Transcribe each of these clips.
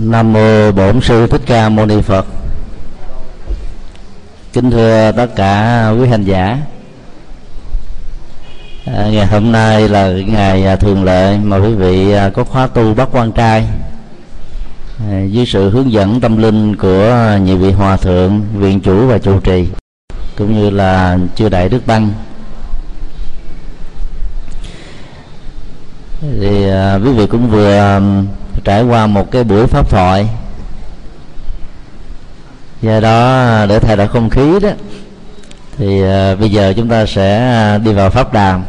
Nam mô Bổn sư Thích Ca Mâu Ni Phật. Kính thưa tất cả quý hành giả. À, ngày hôm nay là ngày à, thường lệ mà quý vị à, có khóa tu bắt quan trai à, dưới sự hướng dẫn tâm linh của nhiều vị hòa thượng, viện chủ và trụ trì cũng như là chư đại đức tăng thì à, quý vị cũng vừa trải qua một cái buổi pháp thoại. Do đó để thay đổi không khí đó thì uh, bây giờ chúng ta sẽ à, đi vào pháp đàm.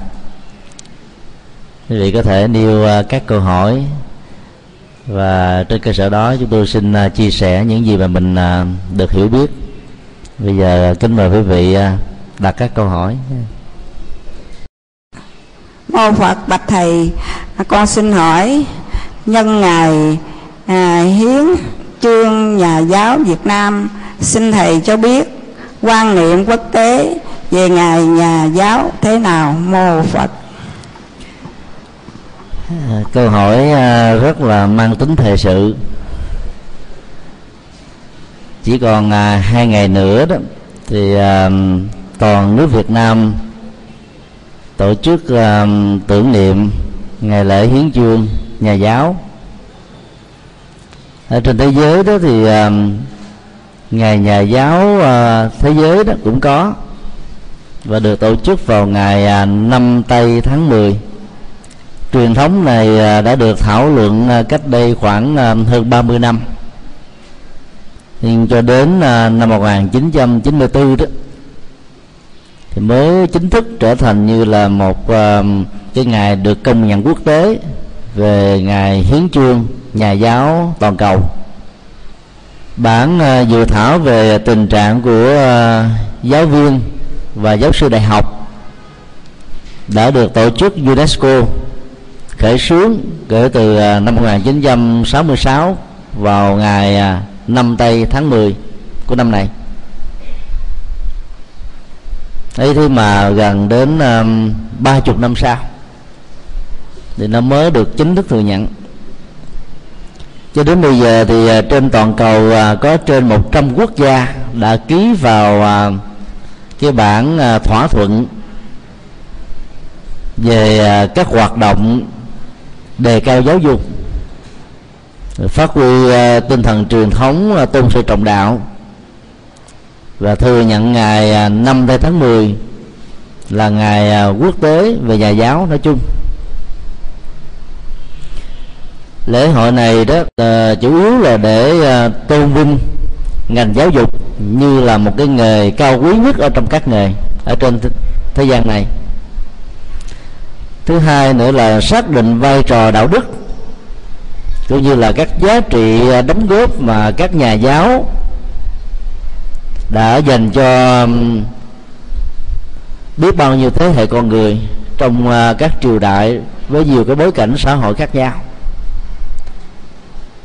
Quý vị có thể nêu uh, các câu hỏi. Và trên cơ sở đó chúng tôi xin uh, chia sẻ những gì mà mình uh, được hiểu biết. Bây giờ kính mời quý vị uh, đặt các câu hỏi. Mô phật bạch thầy con xin hỏi nhân ngày à, hiến chương nhà giáo việt nam xin thầy cho biết quan niệm quốc tế về ngày nhà giáo thế nào mô phật? À, câu hỏi à, rất là mang tính thời sự. Chỉ còn à, hai ngày nữa đó thì toàn nước Việt Nam tổ chức tưởng niệm ngày lễ hiến chương nhà giáo. Ở trên thế giới đó thì ờ, ngày nhà giáo ờ, thế giới đó cũng có và được tổ chức vào ngày à, 5 tây tháng 10 truyền thống này ờ, đã được thảo luận cách đây khoảng à, hơn 30 năm. Nhưng cho đến năm 1994 đó thì mới chính thức trở thành như là một cái ngày được công nhận quốc tế về ngày hiến chương nhà giáo toàn cầu. Bản ờ, dự thảo về tình trạng của ờ, giáo viên và giáo sư đại học đã được tổ chức UNESCO khởi xướng kể từ ờ, năm 1966 vào ngày 5 tây tháng 10 của năm này. Ấy thế mà gần đến um, ba chục năm sau thì nó mới được chính thức thừa nhận. Cho đến bây giờ thì à, trên toàn cầu à, có trên 100 quốc gia đã ký vào à, cái bản thỏa thuận về các hoạt động đề cao giáo dục, phát huy tinh thần truyền thống tôn sư trọng đạo và thừa nhận ngày 5 tháng 10 là ngày quốc tế về nhà giáo nói chung. Lễ hội này đó uh, chủ yếu là để uh, tôn vinh ngành giáo dục như là một cái nghề cao quý nhất ở trong các nghề ở trên thế gian này. Thứ hai nữa là xác định vai trò đạo đức cũng như là các giá trị à, đóng góp mà các nhà giáo đã dành cho biết bao nhiêu thế hệ con người trong à, các triều đại với nhiều cái bối cảnh xã hội khác nhau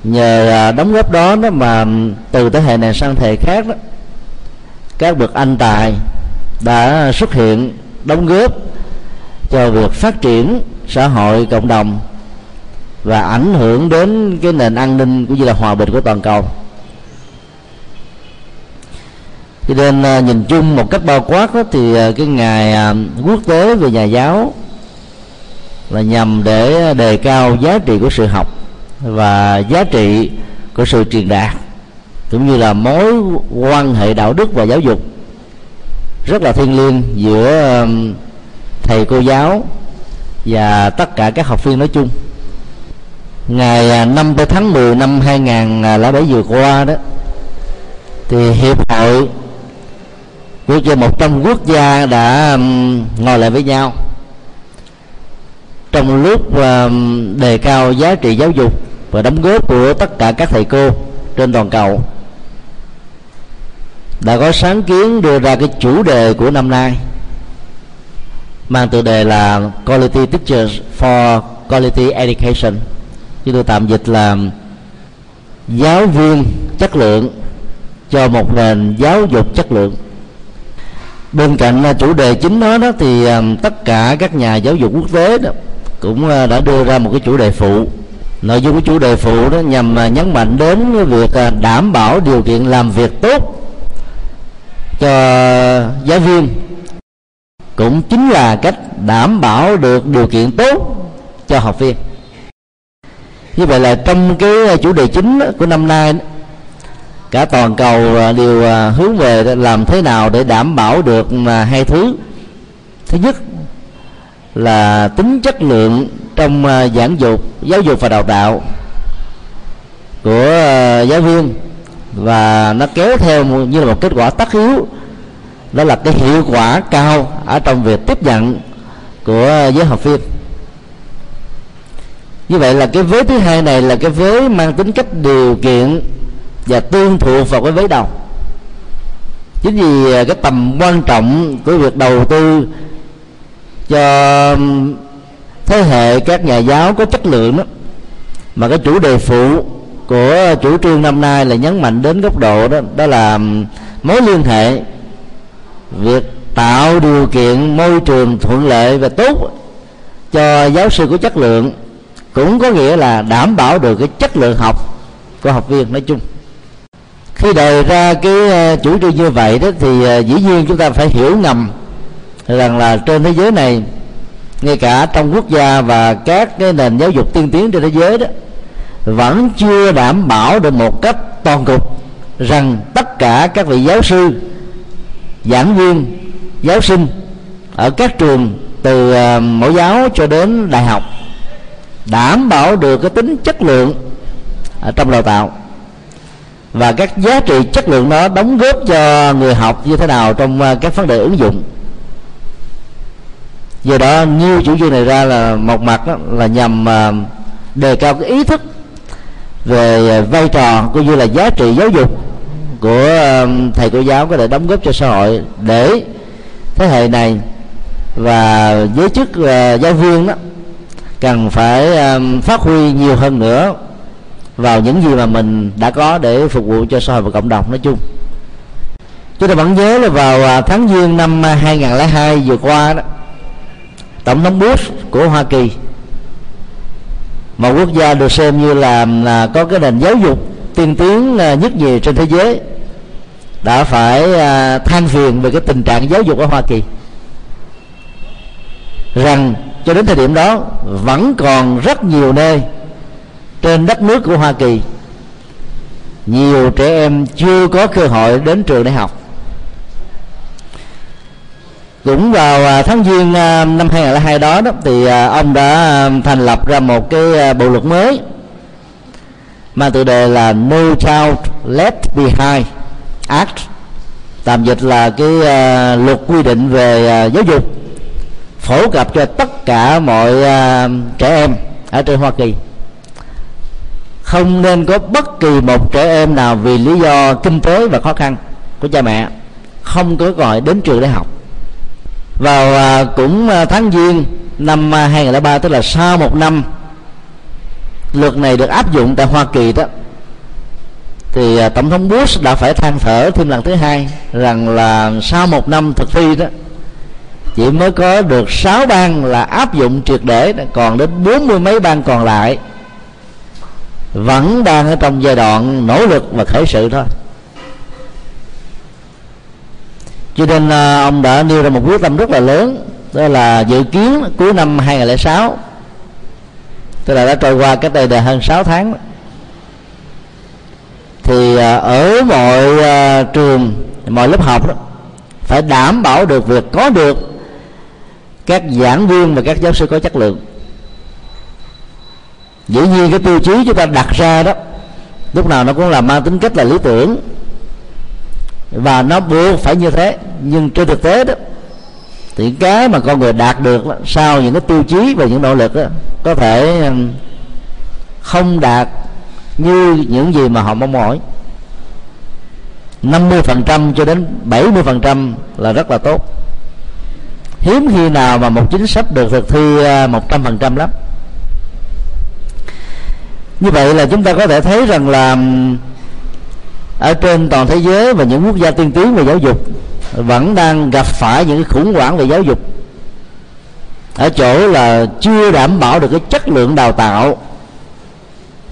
nhờ à, đóng góp đó đó mà ừ, từ thế hệ này sang thế hệ khác đó các bậc anh tài đã xuất hiện đóng góp cho việc phát triển xã hội cộng đồng và ảnh hưởng đến cái nền an ninh cũng như là hòa bình của toàn cầu. Cho nên à, nhìn chung một cách bao quát đó, thì à, cái ngày quốc tế về nhà giáo là nhằm để đề cao giá trị của sự học và giá trị của sự truyền đạt, cũng như là mối quan hệ đạo đức và giáo dục rất là thiêng liêng giữa um, thầy cô giáo và tất cả các học viên nói chung. Ngày à, 5 tháng 10 năm 2007 à, vừa qua đó, thì hiệp hội của trên 100 quốc gia đã um, ngồi lại với nhau trong lúc um, đề cao giá trị giáo dục và đóng góp của tất cả các thầy cô trên toàn cầu. Đã có sáng kiến đưa ra cái chủ đề của năm nay, mang tựa đề là Quality Teachers for Quality Education. Chúng tôi tạm dịch là giáo viên chất lượng cho một nền giáo dục chất lượng. Bên cạnh à, chủ đề chính đó đó thì à, tất cả các nhà giáo dục quốc tế đó cũng à, đã đưa ra một cái chủ đề phụ nội dung của chủ đề phụ đó nhằm à, nhấn mạnh đến việc à, đảm bảo điều kiện làm việc tốt cho giáo viên, cũng chính là cách đảm bảo được điều kiện tốt cho học viên. Như vậy là trong cái à, chủ đề chính của năm nay cả toàn cầu đều hướng về làm thế nào để đảm bảo được hai thứ. Thứ nhất là tính chất lượng trong à, giảng dục, giáo dục và đào tạo của à, giáo viên. Và nó kéo theo như là một kết quả tất yếu. Đó là cái hiệu quả cao ở trong việc tiếp nhận của giới học viên. Như vậy là cái vế thứ hai này là cái vế mang tính cách điều kiện và tương thuộc vào cái vế đầu. Chính vì à, cái tầm quan trọng của việc đầu tư cho thế hệ các nhà giáo có chất lượng đó. Mà cái chủ đề phụ của chủ trương năm nay là nhấn mạnh đến góc độ đó đó là mối liên hệ, việc tạo điều kiện, môi trường thuận lợi và tốt cho giáo sư có chất lượng, cũng có nghĩa là đảm bảo được cái chất lượng học của học viên nói chung. Khi đề ra cái ờ, chủ trương như vậy đó thì ờ, dĩ nhiên chúng ta phải hiểu ngầm rằng là trên thế giới này ngay cả trong quốc gia và các cái nền giáo dục tiên tiến trên thế giới đó, vẫn chưa đảm bảo được một cách toàn cục rằng tất cả các vị giáo sư, giảng viên, giáo sinh ở các trường từ à, mẫu giáo cho đến đại học đảm bảo được cái tính chất lượng ở trong đào tạo. Và các giá trị chất lượng đó đóng góp cho người học như thế nào trong à, các vấn đề ứng dụng do đó nhiều chủ trương này ra là một mặt đó, là nhằm à, đề cao cái ý thức về à, vai trò cũng như là giá trị giáo dục của à, thầy cô giáo có thể đóng góp cho xã hội để thế hệ này và giới chức giáo viên đó cần phải phát huy nhiều hơn nữa vào những gì mà mình đã có để phục vụ cho xã hội và cộng đồng nói chung. Chúng ta vẫn nhớ là vào tháng giêng năm 2002 vừa qua đó tổng thống Bush của Hoa Kỳ. Một quốc gia được xem như là, là có cái nền giáo dục tiên tiến à, nhất nhì trên thế giới đã phải à, than phiền về cái tình trạng giáo dục ở Hoa Kỳ. Rằng cho đến thời điểm đó vẫn còn rất nhiều nơi trên đất nước của Hoa Kỳ nhiều trẻ em chưa có cơ hội đến trường đại học cũng vào à, tháng giêng à, năm 2002 đó, đó thì à, ông đã thành lập ra một cái bộ luật mới mà tựa đề là No Child Left Behind Act tạm dịch là cái luật quy định về giáo dục phổ cập cho tất cả mọi trẻ em ở trên Hoa Kỳ. Không nên có bất kỳ một trẻ em nào vì lý do kinh tế và khó khăn của cha mẹ không có gọi đến trường để học vào à, cũng à, tháng giêng năm à, 2003 tức là sau một năm luật này được áp dụng tại Hoa Kỳ đó, thì tổng thống Bush đã phải than thở thêm lần thứ hai rằng là sau một năm thực thi đó, chỉ mới có được 6 bang là áp dụng triệt để còn đến bốn mươi mấy bang còn lại vẫn đang ở trong giai đoạn nỗ lực và khởi sự thôi. Cho nên à, ông đã nêu ra một quyết tâm rất là lớn, đó là dự kiến cuối năm 2006 tức là đã trôi qua cái đây là hơn 6 tháng. Thì à, ở mọi à, trường, mọi lớp học đó, phải đảm bảo được việc có được các giảng viên và các giáo sư có chất lượng. Dĩ nhiên cái tiêu chí chúng ta đặt ra đó, lúc nào nó cũng là mang tính cách là lý tưởng và nó buộc phải như thế. Nhưng trên thực tế đó thì cái mà con người đạt được đó, sau những cái tiêu chí và những nỗ lực đó, có thể không đạt như những gì mà họ mong mỏi. 50% cho đến 70% là rất là tốt. Hiếm khi nào mà một chính sách được thực thi à, 100% lắm. Như vậy là chúng ta có thể thấy rằng là ở trên toàn thế giới và những quốc gia tiên tiến về giáo dục vẫn đang gặp phải những khủng hoảng về giáo dục. Ở chỗ là chưa đảm bảo được cái chất lượng đào tạo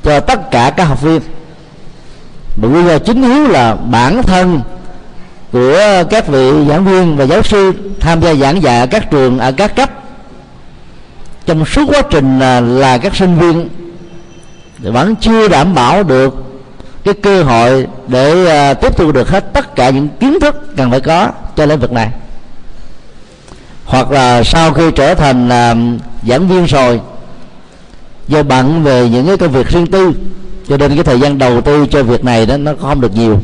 cho tất cả các học viên. Mà nguyên do chính yếu là bản thân của các vị giảng viên và giáo sư tham gia giảng dạy ở các trường ở các cấp. Trong suốt quá trình là, là các sinh viên vẫn chưa đảm bảo được cái cơ hội để uh, tiếp thu được hết tất cả những kiến thức cần phải có cho lĩnh vực này. Hoặc là sau khi trở thành uh, giảng viên rồi do bận về những cái công việc riêng tư cho nên cái thời gian đầu tư cho việc này đó nó không được nhiều.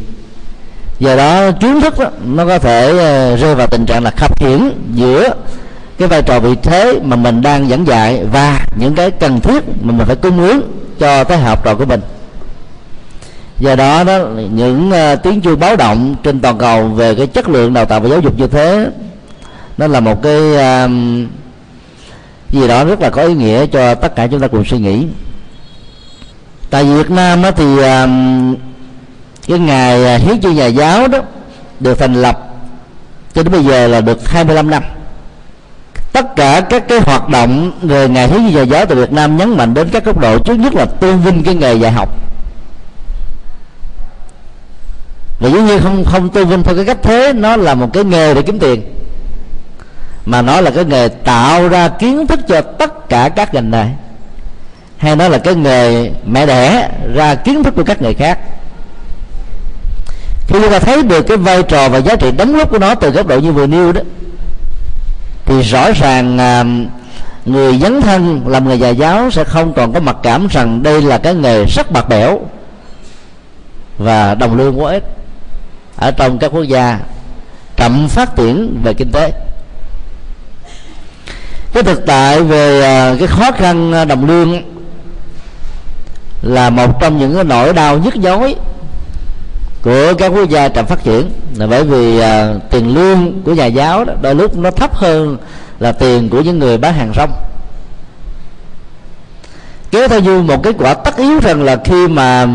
Do đó kiến thức đó, nó có thể uh, rơi vào tình trạng là khập khiễng giữa cái vai trò vị thế mà mình đang giảng dạy và những cái cần thiết mà mình phải cung ứng cho cái học trò của mình do đó đó những uh, tiếng chuông báo động trên toàn cầu về cái chất lượng đào tạo và giáo dục như thế. Nó là một cái uh, gì đó rất là có ý nghĩa cho tất cả chúng ta cùng suy nghĩ. Tại Việt Nam đó thì uh, cái ngày ờ, hiến chương nhà giáo đó được thành lập cho đến bây giờ là được 25 năm. Tất cả các cái hoạt động về ngày hiến chương nhà giáo tại Việt Nam nhấn mạnh đến các góc độ trước nhất là tôn vinh cái nghề dạy học. Và dĩ nhiên không không tôn vinh theo cái cách thế nó là một cái nghề để kiếm tiền. Mà nó là cái nghề tạo ra kiến thức cho tất cả các ngành này. Hay nó là cái nghề mẹ đẻ ra kiến thức của các nghề khác. Khi chúng ta thấy được cái vai trò và giá trị đóng góp của nó từ góc độ như vừa nêu đó thì rõ ràng à, người dấn thân làm người già giáo sẽ không còn có mặc cảm rằng đây là cái nghề rất bạc bẽo và đồng lương quá ít ở trong các quốc gia chậm phát triển về kinh tế. Cái thực tại về ờ, cái khó khăn ờ, đồng lương là một trong những cái nỗi đau nhức nhối của các quốc gia chậm phát triển. Là bởi vì ờ, tiền lương của nhà giáo đó, đôi lúc nó thấp hơn là tiền của những người bán hàng rong. Kéo theo như một kết quả tất yếu rằng là khi mà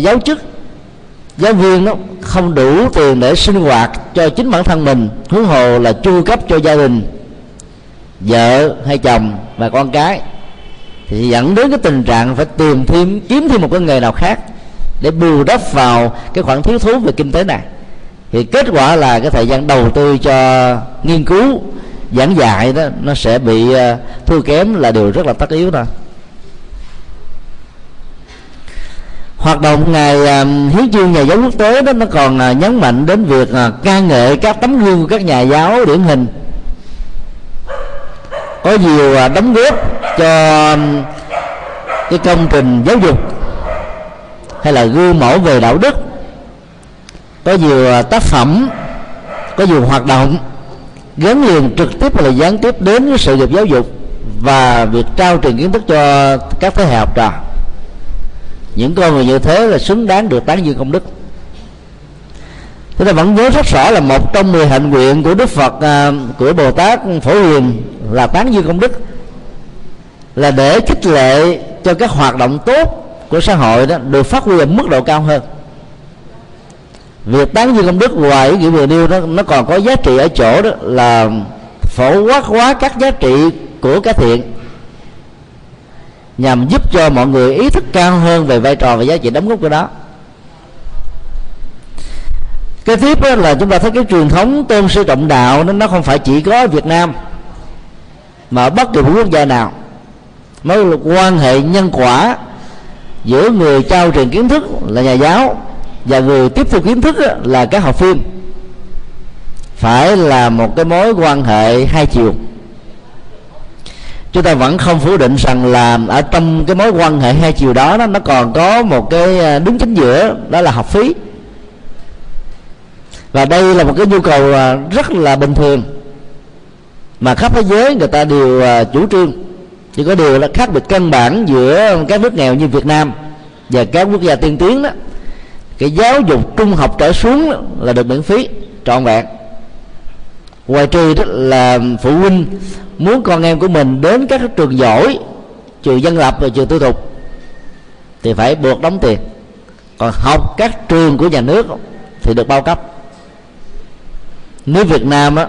giáo chức giáo viên đó không đủ tiền để sinh hoạt cho chính bản thân mình, huống hồ là chu cấp cho gia đình, vợ hay chồng và con cái, thì dẫn đến cái tình trạng phải tìm thêm, kiếm thêm một cái nghề nào khác để bù đắp vào cái khoản thiếu thốn về kinh tế này. Thì kết quả là cái thời gian đầu tư cho nghiên cứu, giảng dạy đó, nó sẽ bị ờ, thua kém là điều rất là tất yếu thôi hoạt động ngày à, hiến chương nhà giáo quốc tế đó, nó còn à, nhấn mạnh đến việc à, ca ngợi các tấm gương của các nhà giáo điển hình. Có nhiều đóng góp cho cái công trình giáo dục hay là gương mẫu về đạo đức. Có nhiều tác phẩm, có nhiều hoạt động gắn liền trực tiếp là gián tiếp đến với sự nghiệp giáo dục và việc trao truyền kiến thức cho các thế hệ học trò những con người như thế là xứng đáng được tán dương công đức. Chúng ta vẫn nhớ rất rõ là một trong mười hạnh nguyện của đức phật à, của bồ tát phổ hiền là tán dương công đức. Là để khích lệ cho các hoạt động tốt của xã hội đó được phát huy ở mức độ cao hơn. Việc tán dương công đức ngoài ý nghĩa vừa nêu đó, nó còn có giá trị ở chỗ đó là phổ quát hóa các giá trị của cái thiện nhằm giúp cho mọi người ý thức cao hơn về vai trò và giá trị đóng góp của đó cái tiếp đó là chúng ta thấy cái truyền thống tôn sư trọng đạo, nó nó không phải chỉ có ở Việt Nam, mà ở bất kỳ một quốc gia nào. Mối quan hệ nhân quả giữa người trao truyền kiến thức là nhà giáo và người tiếp thu kiến thức là các học viên phải là một cái mối quan hệ hai chiều chúng ta vẫn không phủ định rằng là ở trong cái mối quan hệ hai chiều đó nó còn có một cái à, đứng chính giữa, đó là học phí. Và đây là một cái nhu cầu à, rất là bình thường. Mà khắp thế giới người ta đều chủ trương. Chỉ có điều là khác biệt căn bản giữa các nước nghèo như Việt Nam và các quốc gia tiên tiến đó. Cái giáo dục trung học trở xuống là được miễn phí, trọn vẹn ngoài trừ đó là phụ huynh muốn con em của mình đến các trường giỏi trường dân lập và trường tư thục, thì phải buộc đóng tiền. Còn học các trường của nhà nước thì được bao cấp. Nếu Việt Nam á,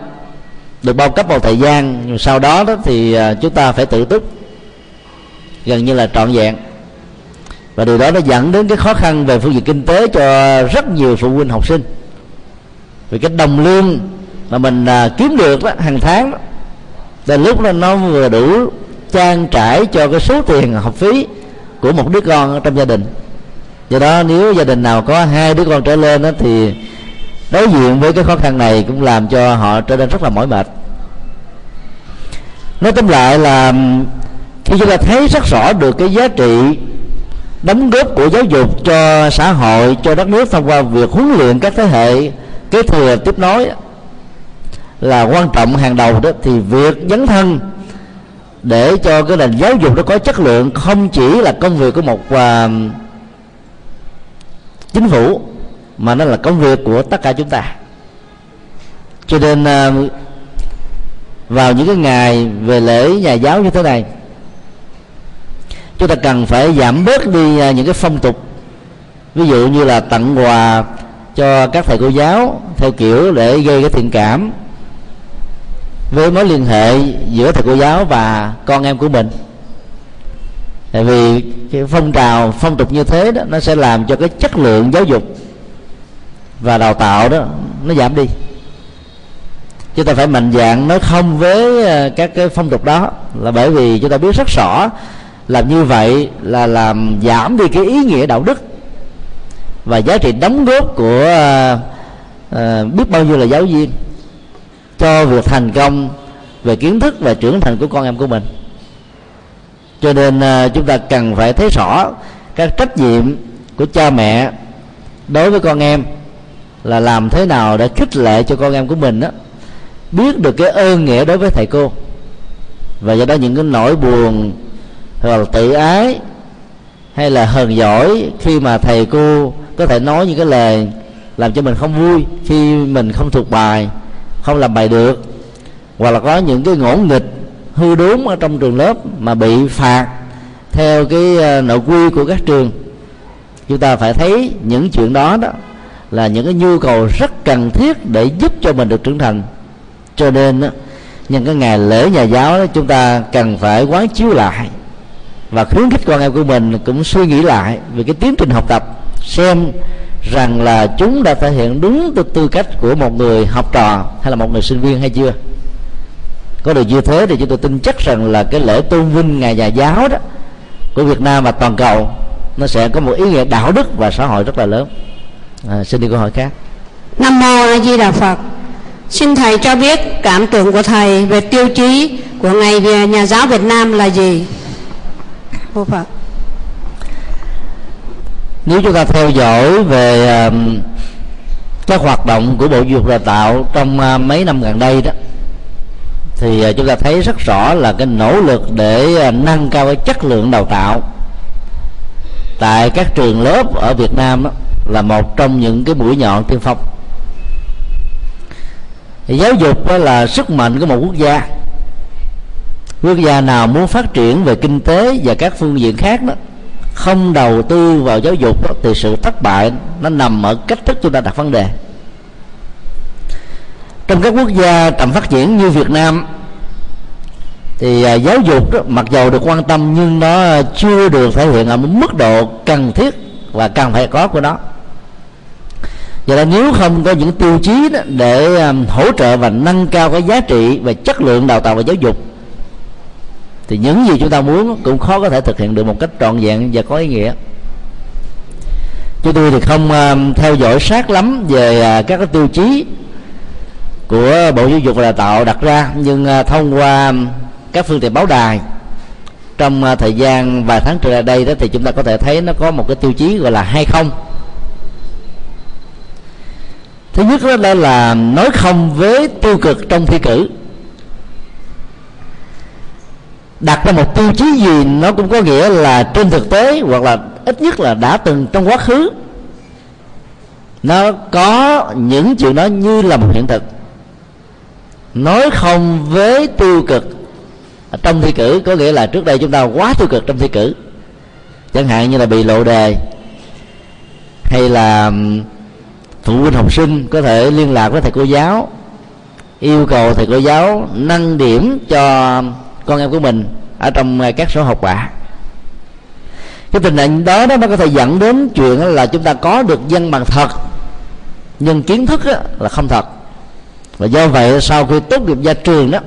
được bao cấp một thời gian sau đó đó thì à, chúng ta phải tự túc, gần như là trọn vẹn. Và điều đó nó dẫn đến cái khó khăn về phương diện kinh tế cho rất nhiều phụ huynh học sinh. Vì cái đồng lương mà mình à, kiếm được đó, hàng tháng đó, là lúc đó nó vừa đủ trang trải cho cái số tiền học phí của một đứa con trong gia đình. Do đó nếu gia đình nào có hai đứa con trở lên đó, thì đối diện với cái khó khăn này cũng làm cho họ trở nên rất là mỏi mệt. Nói tóm lại là khi chúng ta thấy rất rõ được cái giá trị đóng góp của giáo dục cho xã hội cho đất nước thông qua việc huấn luyện các thế hệ kế thừa tiếp nối là quan trọng hàng đầu đó thì việc dấn thân để cho cái nền giáo dục nó có chất lượng không chỉ là công việc của một uh, chính phủ mà nó là công việc của tất cả chúng ta. Cho nên uh, vào những cái ngày về lễ nhà giáo như thế này chúng ta cần phải giảm bớt đi à, những cái phong tục. Ví dụ như là tặng quà cho các thầy cô giáo theo kiểu để gây cái thiện cảm với mối liên hệ giữa thầy cô giáo và con em của mình. Tại vì cái phong trào phong tục như thế đó nó sẽ làm cho cái chất lượng giáo dục và đào tạo đó nó giảm đi. Chúng ta phải mạnh dạng nói không với ờ, các cái phong tục đó là bởi vì chúng ta biết rất rõ làm như vậy là làm giảm đi cái ý nghĩa đạo đức và giá trị đóng góp của uh, uh, biết bao nhiêu là giáo viên cho việc thành công về kiến thức và trưởng thành của con em của mình. Cho nên à, chúng ta cần phải thấy rõ các trách nhiệm của cha mẹ đối với con em là làm thế nào để khích lệ cho con em của mình đó biết được cái ơn nghĩa đối với thầy cô. Và do đó những cái nỗi buồn, hoặc là tự ái, hay là hờn giỏi khi mà thầy cô có thể nói những cái lời làm cho mình không vui, khi mình không thuộc bài không làm bài được. Hoặc là có những cái ngỗ nghịch hư đốn ở trong trường lớp mà bị phạt theo cái ờ, nội quy của các trường. Chúng ta phải thấy những chuyện đó đó là những cái nhu cầu rất cần thiết để giúp cho mình được trưởng thành. Cho nên nhân cái ngày lễ nhà giáo đó, chúng ta cần phải quán chiếu lại và khuyến khích con em của mình cũng suy nghĩ lại về cái tiến trình học tập xem rằng là chúng đã thể hiện đúng tư, tư cách của một người học trò hay là một người sinh viên hay chưa? Có được như thế thì chúng tôi tin chắc rằng là cái lễ tôn vinh ngày nhà giáo đó của Việt Nam và toàn cầu nó sẽ có một ý nghĩa đạo đức và xã hội rất là lớn. À, xin đi câu hỏi khác. Nam mô A Di Đà Phật. Xin thầy cho biết cảm tưởng của thầy về tiêu chí của ngày nhà giáo Việt Nam là gì? Mô Phật nếu chúng ta theo dõi về uh, các hoạt động của bộ dục đào tạo trong uh, mấy năm gần đây đó thì uh, chúng ta thấy rất rõ là cái nỗ lực để uh, nâng cao cái chất lượng đào tạo tại các trường lớp ở Việt Nam đó, là một trong những cái mũi nhọn tiên phong. Thì giáo dục đó là sức mạnh của một quốc gia. Quốc gia nào muốn phát triển về kinh tế và các phương diện khác đó không đầu tư vào giáo dục đó, thì sự thất bại nó nằm ở cách thức chúng ta đặt vấn đề. Trong các quốc gia tầm phát triển như Việt Nam thì à, giáo dục đó, mặc dầu được quan tâm nhưng nó chưa được thể hiện ở một mức độ cần thiết và cần phải có của nó. Vậy là nếu không có những tiêu chí đó để à, hỗ trợ và nâng cao cái giá trị và chất lượng đào tạo và giáo dục thì những gì chúng ta muốn cũng khó có thể thực hiện được một cách trọn vẹn và có ý nghĩa. Chúng tôi thì không uh, theo dõi sát lắm về uh, các cái tiêu chí của bộ giáo dục và đào tạo đặt ra. Nhưng uh, thông qua các phương tiện báo đài trong uh, thời gian vài tháng trở lại đây đó thì chúng ta có thể thấy nó có một cái tiêu chí gọi là hay không. Thứ nhất đó là nói không với tiêu cực trong thi cử đặt ra một tiêu chí gì nó cũng có nghĩa là trên thực tế hoặc là ít nhất là đã từng trong quá khứ, nó có những chuyện đó như là một hiện thực. Nói không với tiêu cực trong thi cử, có nghĩa là trước đây chúng ta quá tiêu cực trong thi cử, chẳng hạn như là bị lộ đề, hay là phụ huynh học sinh có thể liên lạc với thầy cô giáo, yêu cầu thầy cô giáo nâng điểm cho con em của mình ở trong ờ, các số học bạ. Cái tình trạng đó đó nó có thể dẫn đến chuyện là chúng ta có được dân bằng thật nhưng kiến thức là không thật. Và do vậy sau khi tốt nghiệp ra trường đó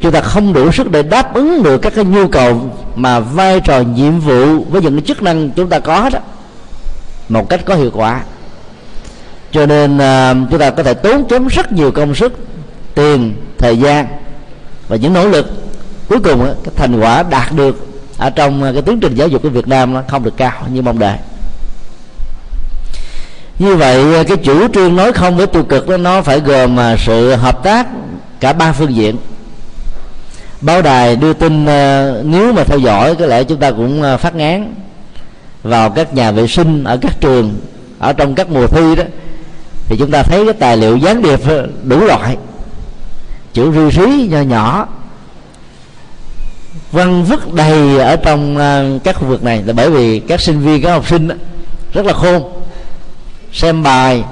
chúng ta không đủ sức để đáp ứng được các cái nhu cầu mà vai trò nhiệm vụ với những chức năng chúng ta có đó một cách có hiệu quả. Cho nên uh, chúng ta có thể tốn kém rất nhiều công sức tiền thời gian và những nỗ lực cuối cùng cái thành quả đạt được ở trong à, cái tiến trình giáo dục của Việt Nam nó không được cao như mong đợi. Như vậy à, cái chủ trương nói không với tiêu cực đó, nó phải gồm mà sự hợp tác cả ba phương diện. Báo đài đưa tin à, nếu mà theo dõi, có lẽ chúng ta cũng phát ngán vào các nhà vệ sinh ở các trường, ở trong các mùa thi đó, thì chúng ta thấy cái tài liệu gián điệp đủ loại, chữ ri rí nhỏ nhỏ văn vứt đầy ở trong à, các khu vực này là bởi vì các sinh viên, các học sinh rất là khôn. Xem bài,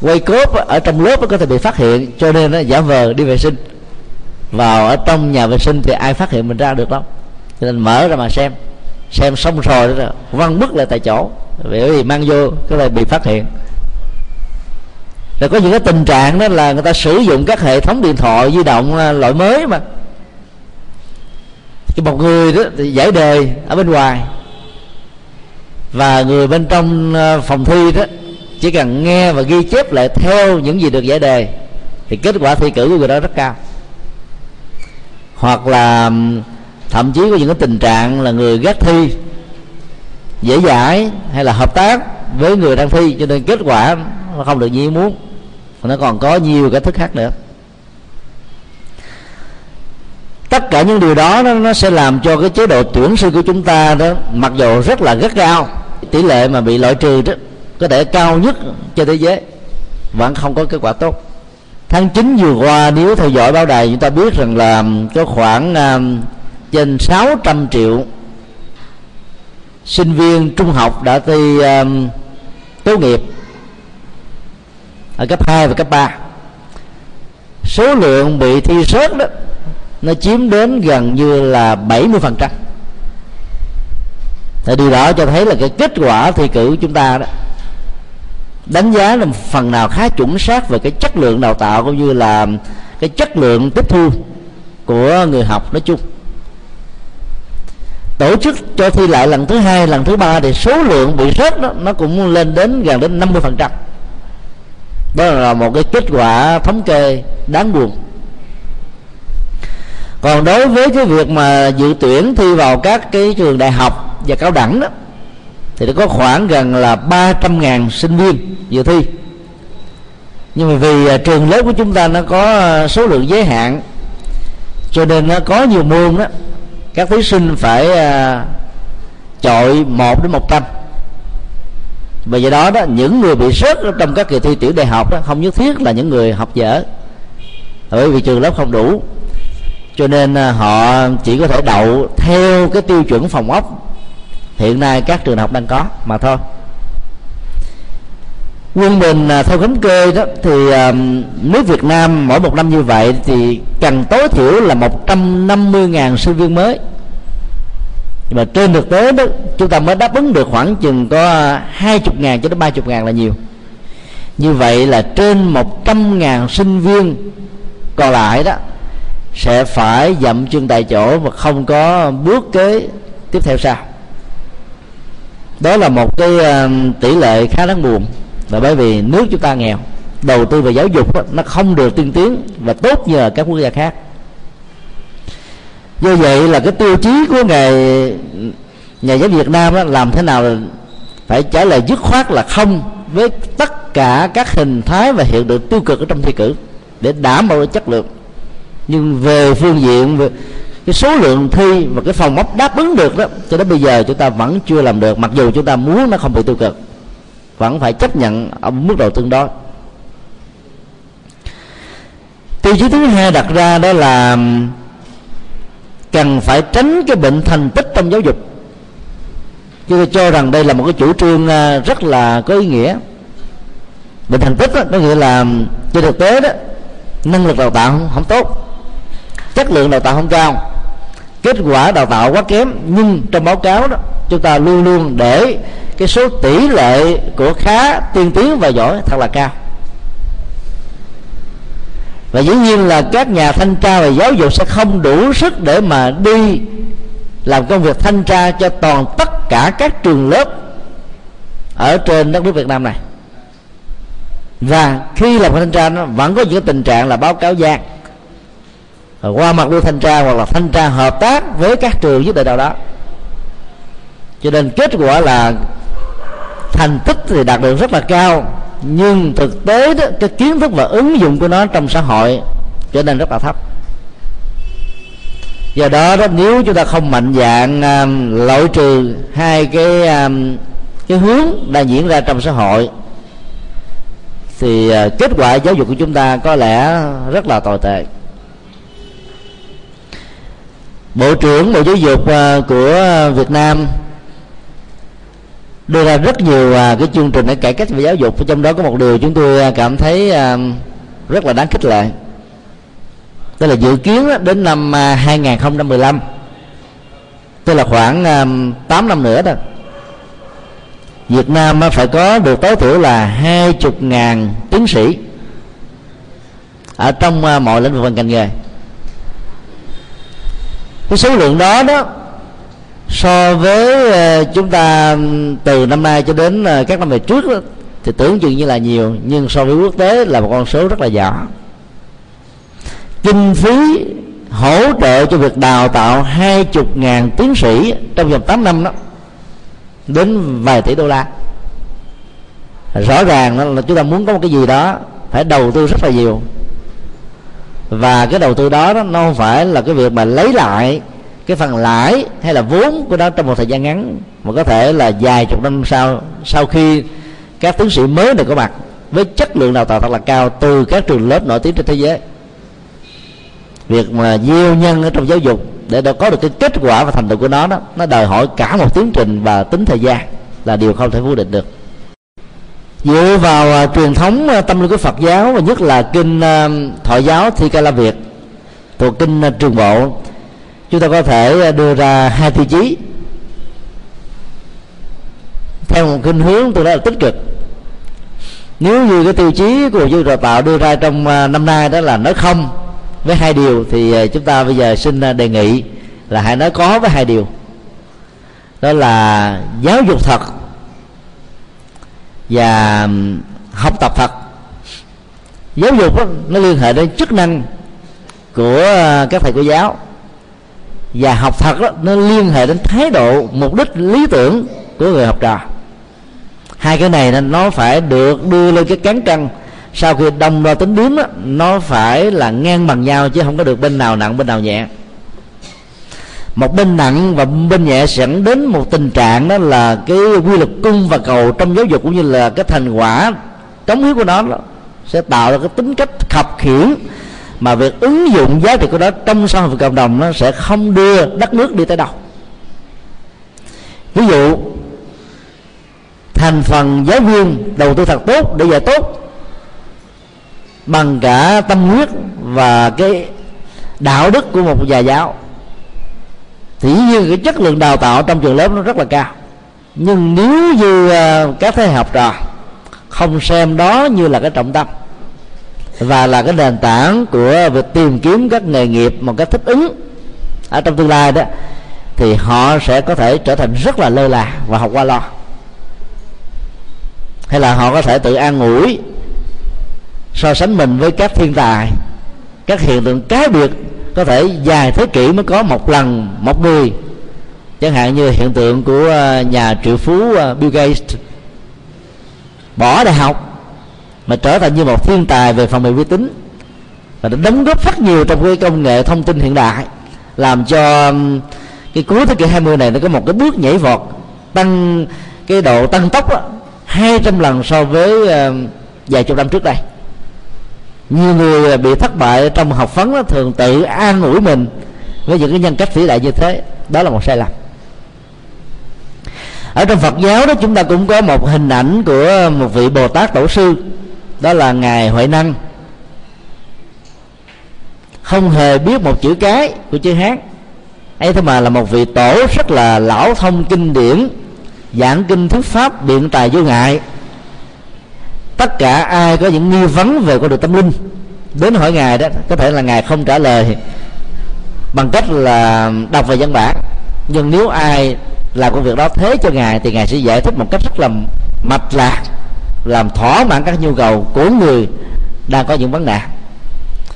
quay cốp ở trong lớp có thể bị phát hiện, cho nên nó giả vờ đi vệ sinh. Vào ở trong nhà vệ sinh thì ai phát hiện mình ra được đâu. Cho nên mở ra mà xem. Xem xong rồi đó văn bức lại tại chỗ. Bởi vì mang vô, có thể bị phát hiện. Rồi có những cái tình trạng đó là người ta sử dụng các hệ thống điện thoại di động à, loại mới mà chứ một người đó thì giải đề ở bên ngoài. Và người bên trong ờ, phòng thi đó chỉ cần nghe và ghi chép lại theo những gì được giải đề thì kết quả thi cử của người đó rất cao. Hoặc là thậm chí có những cái tình trạng là người gác thi dễ dãi hay là hợp tác với người đang thi cho nên kết quả nó không được như ý muốn. Nó còn có nhiều cái thức khác nữa. Tất cả những điều đó nó, nó sẽ làm cho cái chế độ tuyển sinh của chúng ta đó mặc dù rất là rất cao tỷ lệ mà bị loại trừ đó có thể cao nhất trên thế giới vẫn không có kết quả tốt. Tháng 9 vừa qua nếu theo dõi báo đài chúng ta biết rằng là có khoảng uh, trên 600 triệu sinh viên trung học đã thi uh, tốt nghiệp ở cấp 2 và cấp 3 số lượng bị thi rớt đó nó chiếm đến gần như là 70 phần trăm. Thì điều đó cho thấy là cái kết quả thi cử của chúng ta đó, đánh giá là phần nào khá chuẩn xác về cái chất lượng đào tạo cũng như là cái chất lượng tiếp thu của người học nói chung. Tổ chức cho thi lại lần thứ hai, lần thứ ba thì số lượng bị rớt đó, nó cũng lên đến gần đến 50 phần trăm. Đó là một cái kết quả thống kê đáng buồn còn đối với cái việc mà dự tuyển thi vào các cái trường đại học và cao đẳng đó, thì nó có khoảng gần là 300.000 sinh viên dự thi. Nhưng mà vì à, trường lớp của chúng ta nó có à, số lượng giới hạn, cho nên nó có nhiều môn đó, các thí sinh phải à, chọi một đến một trăm. Và do đó đó, những người bị rớt trong các kỳ thi tiểu đại học đó, không nhất thiết là những người học dở. Bởi vì trường lớp không đủ cho nên à, họ chỉ có thể đậu theo cái tiêu chuẩn phòng ốc. Hiện nay các trường học đang có mà thôi. Quân bình à, theo thống kê đó, thì à, nước Việt Nam mỗi một năm như vậy thì cần tối thiểu là 150.000 sinh viên mới. Nhưng mà trên thực tế đó, chúng ta mới đáp ứng được khoảng chừng có 20.000 cho đến 30.000 là nhiều. Như vậy là trên 100.000 sinh viên còn lại đó sẽ phải dậm chân tại chỗ và không có bước kế tiếp theo sau. Đó là một cái ờ, tỷ lệ khá đáng buồn. Là bởi vì nước chúng ta nghèo đầu tư về giáo dục đó, nó không được tiên tiến và tốt như các quốc gia khác. Do vậy là cái tiêu chí của ngày nhà giáo Việt Nam đó, làm thế nào phải trả lời dứt khoát là không với tất cả các hình thái và hiện tượng tiêu cực ở trong thi cử để đảm bảo chất lượng nhưng về phương diện về cái số lượng thi và cái phòng móc đáp ứng được đó cho đến bây giờ chúng ta vẫn chưa làm được mặc dù chúng ta muốn nó không bị tiêu cực vẫn phải chấp nhận ở mức độ tương đối. Tiêu chí thứ hai đặt ra đó là cần phải tránh cái bệnh thành tích trong giáo dục. Chúng tôi cho rằng đây là một cái chủ trương à, rất là có ý nghĩa. Bệnh thành tích đó, có nghĩa là trên thực tế đó năng lực đào tạo không, không tốt chất lượng đào tạo không cao. Kết quả đào tạo quá kém, nhưng trong báo cáo đó, chúng ta luôn luôn để cái số tỷ lệ của khá, tiên tiến và giỏi thật là cao. Và dĩ nhiên là các nhà thanh tra và giáo dục sẽ không đủ sức để mà đi làm công việc thanh tra cho toàn tất cả các trường lớp ở trên đất nước Việt Nam này. Và khi làm thanh tra nó vẫn có những tình trạng là báo cáo gian qua mặt đi thanh tra hoặc là thanh tra hợp tác với các trường giúp đỡ nào đó. Cho nên kết quả là thành tích thì đạt được rất là cao nhưng thực tế đó cái kiến thức và ứng dụng của nó trong xã hội trở nên rất là thấp. Do đó đó nếu chúng ta không mạnh dạng um, loại trừ hai cái um, cái hướng đang diễn ra trong xã hội thì uh, kết quả giáo dục của chúng ta có lẽ rất là tồi tệ bộ trưởng bộ giáo dục à, của việt nam đưa ra rất nhiều à, cái chương trình để cải cách về giáo dục. Trong đó có một điều chúng tôi à, cảm thấy rất là đáng khích lệ. Tức là dự kiến đến năm 2015 tức là khoảng 8 năm nữa đó, Việt Nam phải có được tối thiểu là hai chục ngàn tiến sĩ ở trong mọi lĩnh vực ngành nghề cái số lượng đó đó so với ờ, chúng ta từ năm nay cho đến ờ, các năm về trước đó, thì tưởng chừng như là nhiều nhưng so với quốc tế là một con số rất là nhỏ. Kinh phí hỗ trợ cho việc đào tạo hai chục ngàn tiến sĩ trong vòng 8 năm đó đến vài tỷ đô la. Rõ ràng là chúng ta muốn có một cái gì đó phải đầu tư rất là nhiều và cái đầu tư đó, đó nó không phải là cái việc mà lấy lại cái phần lãi hay là vốn của nó trong một thời gian ngắn mà có thể là vài chục năm sau sau khi các tiến sĩ mới này có mặt với chất lượng đào tạo thật là cao từ các trường lớp nổi tiếng trên thế giới. Việc mà gieo nhân ở trong giáo dục để đã có được cái kết quả và thành tựu của nó đó nó đòi hỏi cả một tiến trình và tính thời gian là điều không thể vô định được dựa vào uh, truyền thống uh, tâm linh của Phật giáo và nhất là kinh à, uh, thoại giáo Thi Ca La Việt thuộc kinh uh, Trường Bộ chúng ta có thể uh, đưa ra hai tiêu chí. Theo một kinh hướng tôi nói là tích cực. Nếu như cái tiêu chí của Bộ Đào tạo đưa ra trong uh, năm nay đó là nói không với hai điều thì chúng ta bây giờ xin đề nghị là hãy nói có với hai điều. Đó là giáo dục thật và học tập thật giáo dục đó, nó liên hệ đến chức năng của ờ, các thầy cô giáo. Và học thật đó, nó liên hệ đến thái độ mục đích lý tưởng của người học trò. Hai cái này nó phải được đưa lên cái cán cân. Sau khi đồng đo tính điếm đó, nó phải là ngang bằng nhau chứ không có được bên nào nặng bên nào nhẹ một bên nặng và bên nhẹ dẫn đến một tình trạng đó là cái quy luật cung và cầu trong giáo dục cũng như là cái thành quả cống hiến của nó sẽ tạo ra cái tính cách khập khiển mà việc ứng dụng giá trị của nó trong xã hội cộng đồng nó sẽ không đưa đất nước đi tới đâu. Ví dụ, thành phần giáo viên đầu tư thật tốt để dạy tốt bằng cả tâm huyết và cái đạo đức của một nhà giáo thì như cái chất lượng đào tạo trong trường lớp nó rất là cao. Nhưng nếu như à, các thế hệ học trò không xem đó như là cái trọng tâm và là cái nền tảng của việc tìm kiếm các nghề nghiệp một cách thích ứng ở trong tương lai đó, thì họ sẽ có thể trở thành rất là lơ là và học qua lo. Hay là họ có thể tự an ủi, so sánh mình với các thiên tài, các hiện tượng cá biệt có thể dài thế kỷ mới có một lần một người. Chẳng hạn như hiện tượng của ờ, nhà triệu phú ờ, Bill Gates. Bỏ đại học mà trở thành như một thiên tài về phần mềm vi tính và đã đóng góp rất nhiều trong cái công nghệ thông tin hiện đại làm cho cái cuối thế kỷ 20 này nó có một cái bước nhảy vọt tăng cái độ tăng tốc đó, 200 lần so với vài chục năm trước đây nhiều người à, bị thất bại trong học vấn đó, thường tự an ủi mình với những cái nhân cách vĩ đại như thế. Đó là một sai lầm. Ở trong Phật giáo đó chúng ta cũng có một hình ảnh của một vị Bồ Tát Tổ sư. Đó là ngài Huệ Năng. Không hề biết một chữ cái của chữ Hán. Ấy thế mà là một vị tổ rất là lão thông kinh điển giảng kinh thuyết pháp biện tài vô ngại tất cả ai có những nghi vấn về con đường tâm linh, đến hỏi ngài đó, có thể là ngài không trả lời bằng cách là đọc về văn bản. Nhưng nếu ai làm công việc đó thế cho ngài thì ngài sẽ giải thích một cách rất là mạch lạc, làm thỏa mãn các nhu cầu của người đang có những vấn nạn.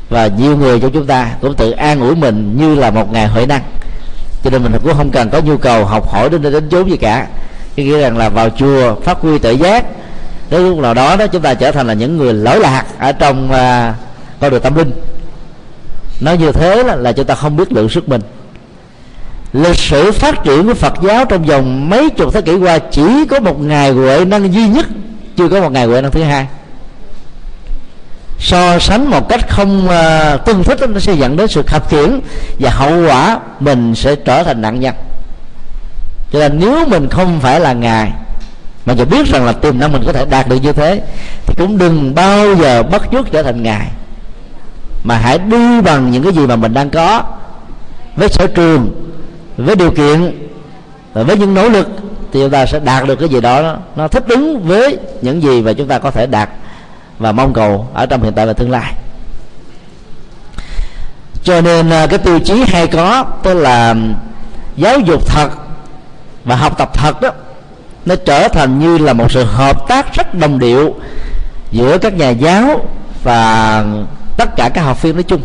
Và nhiều người trong chúng ta cũng tự an ủi mình như là một ngày huệ năng. Cho nên mình cũng không cần có nhu cầu học hỏi đến đến chốn gì cả. Cái nghĩa rằng là vào chùa phát huy tự giác đến lúc nào đó đó chúng ta trở thành là những người lỗi lạc ở trong uh, con đường tâm linh. Nói như thế là, là chúng ta không biết lượng sức mình. Lịch sử phát triển của Phật giáo trong vòng mấy chục thế kỷ qua chỉ có một ngày huệ năng duy nhất chưa có một ngày huệ năng thứ hai. So sánh một cách không uh, tương thích nó sẽ dẫn đến sự khập khiễng và hậu quả mình sẽ trở thành nạn nhân. Cho nên nếu mình không phải là ngài mà giờ biết rằng là tiềm năng mình có thể đạt được như thế, thì cũng đừng bao giờ bắt chước trở thành ngài. Mà hãy đi bằng những cái gì mà mình đang có, với sở trường, với điều kiện, và với những nỗ lực, thì chúng ta sẽ đạt được cái gì đó nó thích ứng với những gì mà chúng ta có thể đạt và mong cầu ở trong hiện tại và tương lai. Cho nên à, cái tiêu chí hay có, tức là à, giáo dục thật và học tập thật đó nó trở thành như là một sự hợp tác rất đồng điệu giữa các nhà giáo và tất cả các học viên nói chung.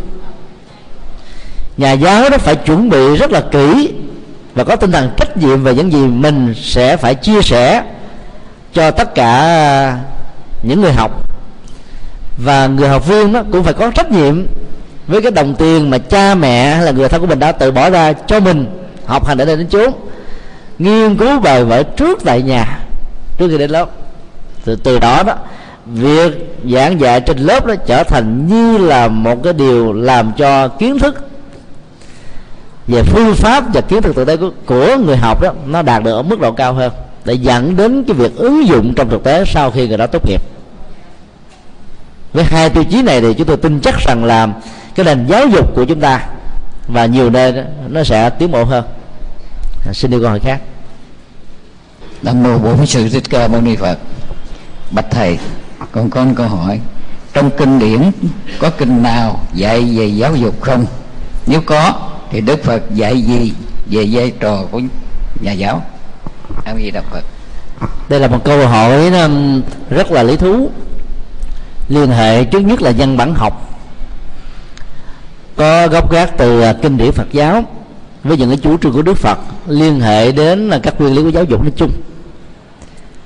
Nhà giáo nó phải chuẩn bị rất là kỹ và có tinh thần trách nhiệm về những gì mình sẽ phải chia sẻ cho tất cả những người học. Và người học viên đó cũng phải có trách nhiệm với cái đồng tiền mà cha mẹ hay là người thân của mình đã tự bỏ ra cho mình, học hành ở đây đến chốn nghiên cứu bài vở trước tại nhà trước khi đến lớp. Từ, từ đó đó việc giảng dạy trên lớp nó trở thành như là một cái điều làm cho kiến thức về phương pháp và kiến thức thực tế của, của người học đó nó đạt được ở mức độ cao hơn để dẫn đến cái việc ứng dụng trong thực tế sau khi người đó tốt nghiệp. Với hai tiêu chí này thì chúng tôi tin chắc rằng là cái nền giáo dục của chúng ta và nhiều nơi đó, nó sẽ tiến bộ hơn à, xin đi câu hỏi khác. Nam mô bổn sư thích ca mâu ni phật. Bạch thầy con có câu hỏi. Trong kinh điển có kinh nào dạy về giáo dục không? Nếu có thì đức phật dạy gì về vai trò của nhà giáo? A di đà phật. Đây là một câu hỏi rất là lý thú. Liên hệ trước nhất là văn bản học. Có gốc gác từ à, kinh điển Phật giáo với những cái chủ trương của Đức Phật liên hệ đến là các nguyên lý của giáo dục nói chung.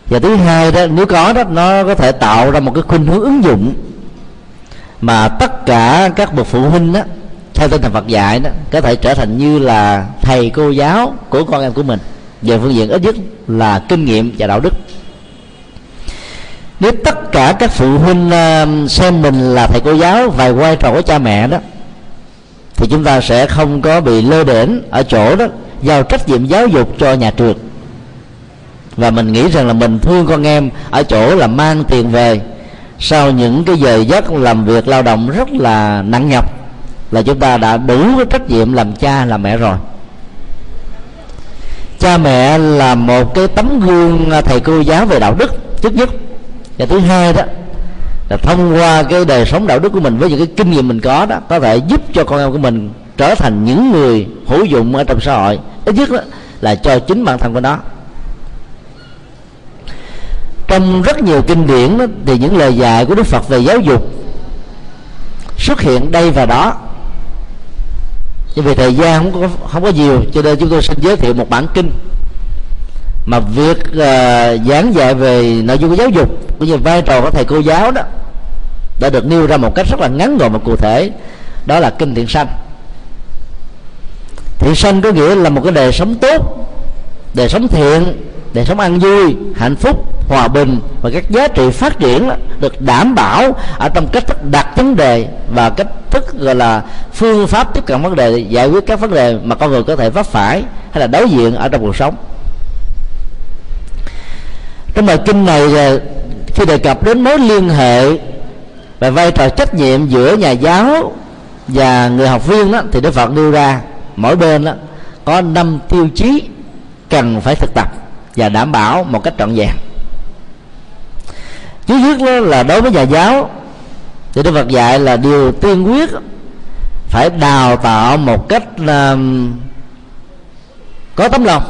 Và thứ hai đó, nếu có đó, nó có thể tạo ra một cái khuynh hướng ứng dụng mà tất cả các bậc phụ huynh đó, theo tinh thần Phật dạy đó, có thể trở thành như là thầy cô giáo của con em của mình. Về phương diện ít nhất là kinh nghiệm và đạo đức. Nếu tất cả các phụ huynh à, xem mình là thầy cô giáo và vai trò của cha mẹ đó thì chúng ta sẽ không có bị lơ đễnh ở chỗ đó giao trách nhiệm giáo dục cho nhà trường. Và mình nghĩ rằng là mình thương con em ở chỗ là mang tiền về. Sau những cái giờ giấc làm việc lao động rất là nặng nhọc là chúng ta đã đủ cái trách nhiệm làm cha, làm mẹ rồi. Cha mẹ là một cái tấm gương thầy cô giáo về đạo đức trước nhất. Và thứ hai đó là thông qua cái đời sống đạo đức của mình với những cái kinh nghiệm mình có đó có thể giúp cho con em của mình trở thành những người hữu dụng ở trong xã hội. Ít nhất đó, là cho chính bản thân của nó. Trong rất nhiều kinh điển đó, thì những lời dạy của đức phật về giáo dục xuất hiện đây và đó. Nhưng vì thời gian không có không có nhiều cho nên chúng tôi xin giới thiệu một bản kinh mà việc uh, ờ, giảng dạy về nội dung của giáo dục cũng như vai trò của thầy cô giáo đó đã được nêu ra một cách rất là ngắn gọn và cụ thể. Đó là kinh thiện sanh. Thiện sanh có nghĩa là một cái đời sống tốt đời sống thiện đời sống an vui, hạnh phúc, hòa bình và các giá trị phát triển được đảm bảo ở trong cách thức đặt vấn đề và cách thức, gọi là, phương pháp tiếp cận vấn đề, giải quyết các vấn đề mà con người có thể vấp phải hay là đối diện ở trong cuộc sống. Trong bài kinh này à, khi đề cập đến mối liên hệ và vai trò trách nhiệm giữa nhà giáo và người học viên đó thì đức phật đưa ra mỗi bên đó có năm tiêu chí cần phải thực tập và đảm bảo một cách trọn vẹn. Trước nhất là đối với nhà giáo thì đức phật dạy là điều tiên quyết phải đào tạo một cách uh, có tấm lòng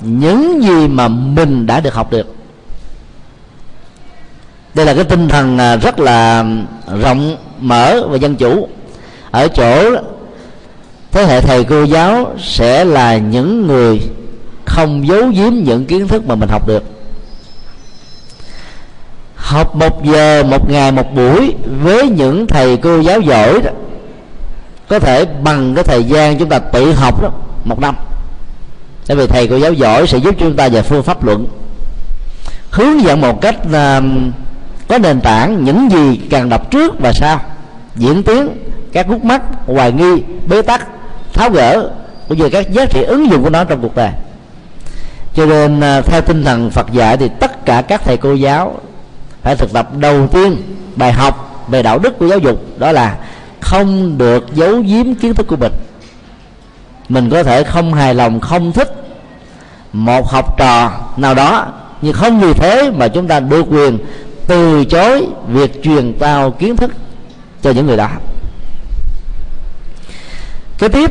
những gì mà mình đã được học được đây là cái tinh thần à, rất là rộng mở và dân chủ. Ở chỗ thế hệ thầy cô giáo sẽ là những người không giấu giếm những kiến thức mà mình học được. Học một giờ một ngày một buổi với những thầy cô giáo giỏi đó có thể bằng cái thời gian chúng ta tự học đó một năm. Bởi vì thầy cô giáo giỏi sẽ giúp chúng ta về phương pháp luận hướng dẫn một cách uh, có nền tảng những gì cần đọc trước và sau. Diễn tiến, các khúc mắc, hoài nghi, bế tắc, tháo gỡ. Cũng như các giá trị ứng dụng của nó trong cuộc đời. Cho nên à, theo tinh thần Phật dạy thì tất cả các thầy cô giáo phải thực tập đầu tiên bài học về đạo đức của giáo dục, đó là không được giấu giếm kiến thức của mình. Mình có thể không hài lòng, không thích một học trò nào đó, nhưng không vì thế mà chúng ta được quyền từ chối việc truyền tao kiến thức cho những người đó. Kế tiếp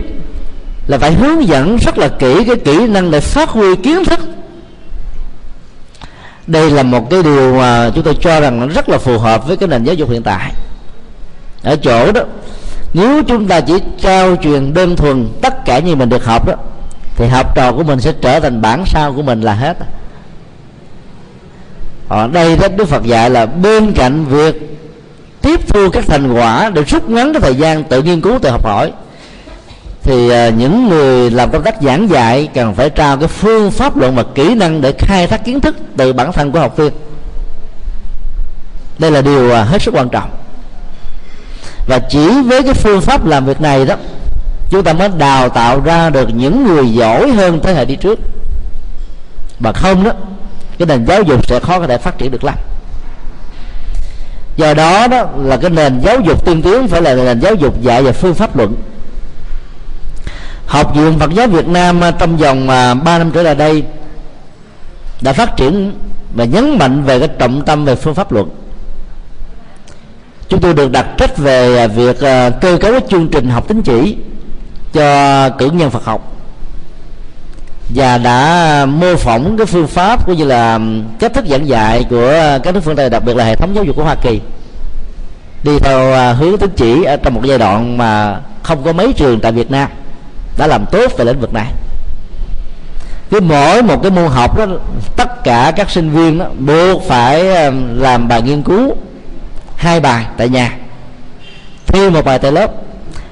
là phải hướng dẫn rất là kỹ cái kỹ năng để phát huy kiến thức. Đây là một cái điều mà chúng tôi cho rằng nó rất là phù hợp với cái nền giáo dục hiện tại. Ở chỗ đó, nếu chúng ta chỉ trao truyền đơn thuần tất cả như mình được học đó, thì học trò của mình sẽ trở thành bản sao của mình là hết ở đây đó, đức phật dạy là bên cạnh việc tiếp thu các thành quả để rút ngắn cái thời gian tự nghiên cứu, tự học hỏi, thì ờ, những người làm công tác giảng dạy cần phải trao cái phương pháp luận và kỹ năng để khai thác kiến thức từ bản thân của học viên. Đây là điều ờ, hết sức quan trọng. Và chỉ với cái phương pháp làm việc này đó, chúng ta mới đào tạo ra được những người giỏi hơn thế hệ đi trước. Mà không đó cái nền giáo dục sẽ khó có thể phát triển được lắm. Do đó đó là cái nền giáo dục tiên tiến phải là nền giáo dục dạy về phương pháp luận. Học viện Phật giáo Việt Nam à, trong vòng à, 3 năm trở lại đây đã phát triển và nhấn mạnh về cái trọng tâm về phương pháp luận. Chúng tôi được đặt trách về à, việc cơ cấu chương trình học tín chỉ cho cử nhân Phật học và đã mô phỏng cái phương pháp cũng như là cách thức giảng dạy của các nước phương Tây, đặc biệt là hệ thống giáo dục của Hoa Kỳ. Đi theo à, hướng tính chỉ ở trong một giai đoạn mà không có mấy trường tại Việt Nam đã làm tốt về lĩnh vực này. Cứ mỗi một cái môn học đó, tất cả các sinh viên đó buộc phải à, làm bài nghiên cứu hai bài tại nhà, thi một bài tại lớp.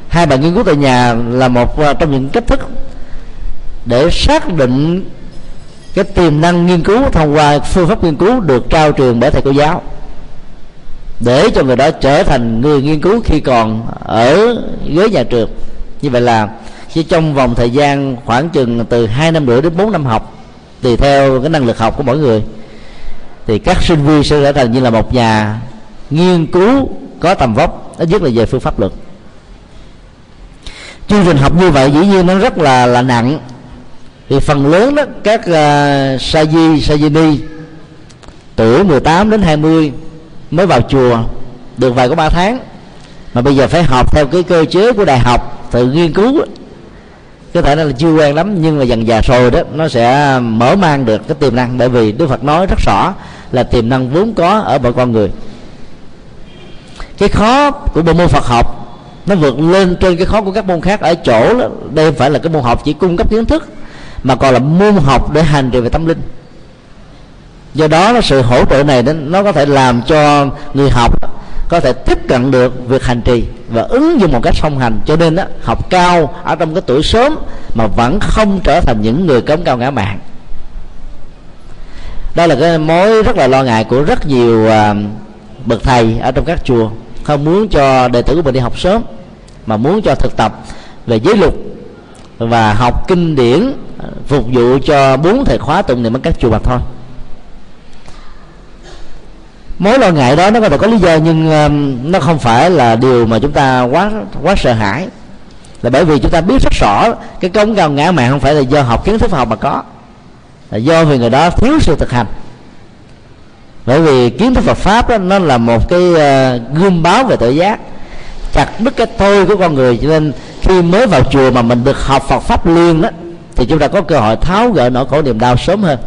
Hai bài nghiên cứu tại nhà là một à, trong những cách thức để xác định cái tiềm năng nghiên cứu thông qua phương pháp nghiên cứu được trao truyền bởi thầy cô giáo, để cho người đó trở thành người nghiên cứu khi còn ở ghế nhà trường. Như vậy là chỉ trong vòng thời gian khoảng chừng từ hai năm rưỡi đến 4 năm học, tùy theo cái năng lực học của mỗi người, thì các sinh viên sẽ trở thành như là một nhà nghiên cứu có tầm vóc, ít nhất là về phương pháp luật. Chương trình học như vậy dĩ nhiên nó rất là là nặng thì phần lớn đó các uh, sa di sa di ni tuổi 18 đến 20 mới vào chùa được vài có 3 tháng. Mà bây giờ phải học theo cái cơ chế của đại học tự nghiên cứu có thể là chưa quen lắm nhưng mà dần già rồi đó nó sẽ mở mang được cái tiềm năng. Bởi vì đức phật nói rất rõ là tiềm năng vốn có ở mọi con người. Cái khó của bộ môn phật học nó vượt lên trên cái khó của các môn khác. Ở chỗ đó, đây phải là cái môn học chỉ cung cấp kiến thức mà còn là môn học để hành trì về tâm linh. Do đó sự hỗ trợ này nó có thể làm cho người học có thể tiếp cận được việc hành trì và ứng dụng một cách song hành. Cho nên đó, học cao ở trong cái tuổi sớm mà vẫn không trở thành những người cống cao ngã mạng đó là cái mối rất là lo ngại của rất nhiều uh, bậc thầy ở trong các chùa. Không muốn cho đệ tử của mình đi học sớm mà muốn cho thực tập về giới luật và học kinh điển phục vụ cho bốn thời khóa tụng niệm ở các chùa mà thôi. Mối lo ngại đó nó có thể có lý do nhưng um, nó không phải là điều mà chúng ta quá quá sợ hãi. Là bởi vì chúng ta biết rất rõ cái công cao ngã mạng không phải là do học kiến thức học mà có là do vì người đó thiếu sự thực hành. Bởi vì kiến thức Phật pháp đó, nó là một cái ờ, uh, gương báo về tự giác chặt đứt cái tôi của con người. Cho nên khi mới vào chùa mà mình được học Phật pháp liên đó thì chúng ta có cơ hội tháo gỡ nỗi khổ niềm đau sớm hơn.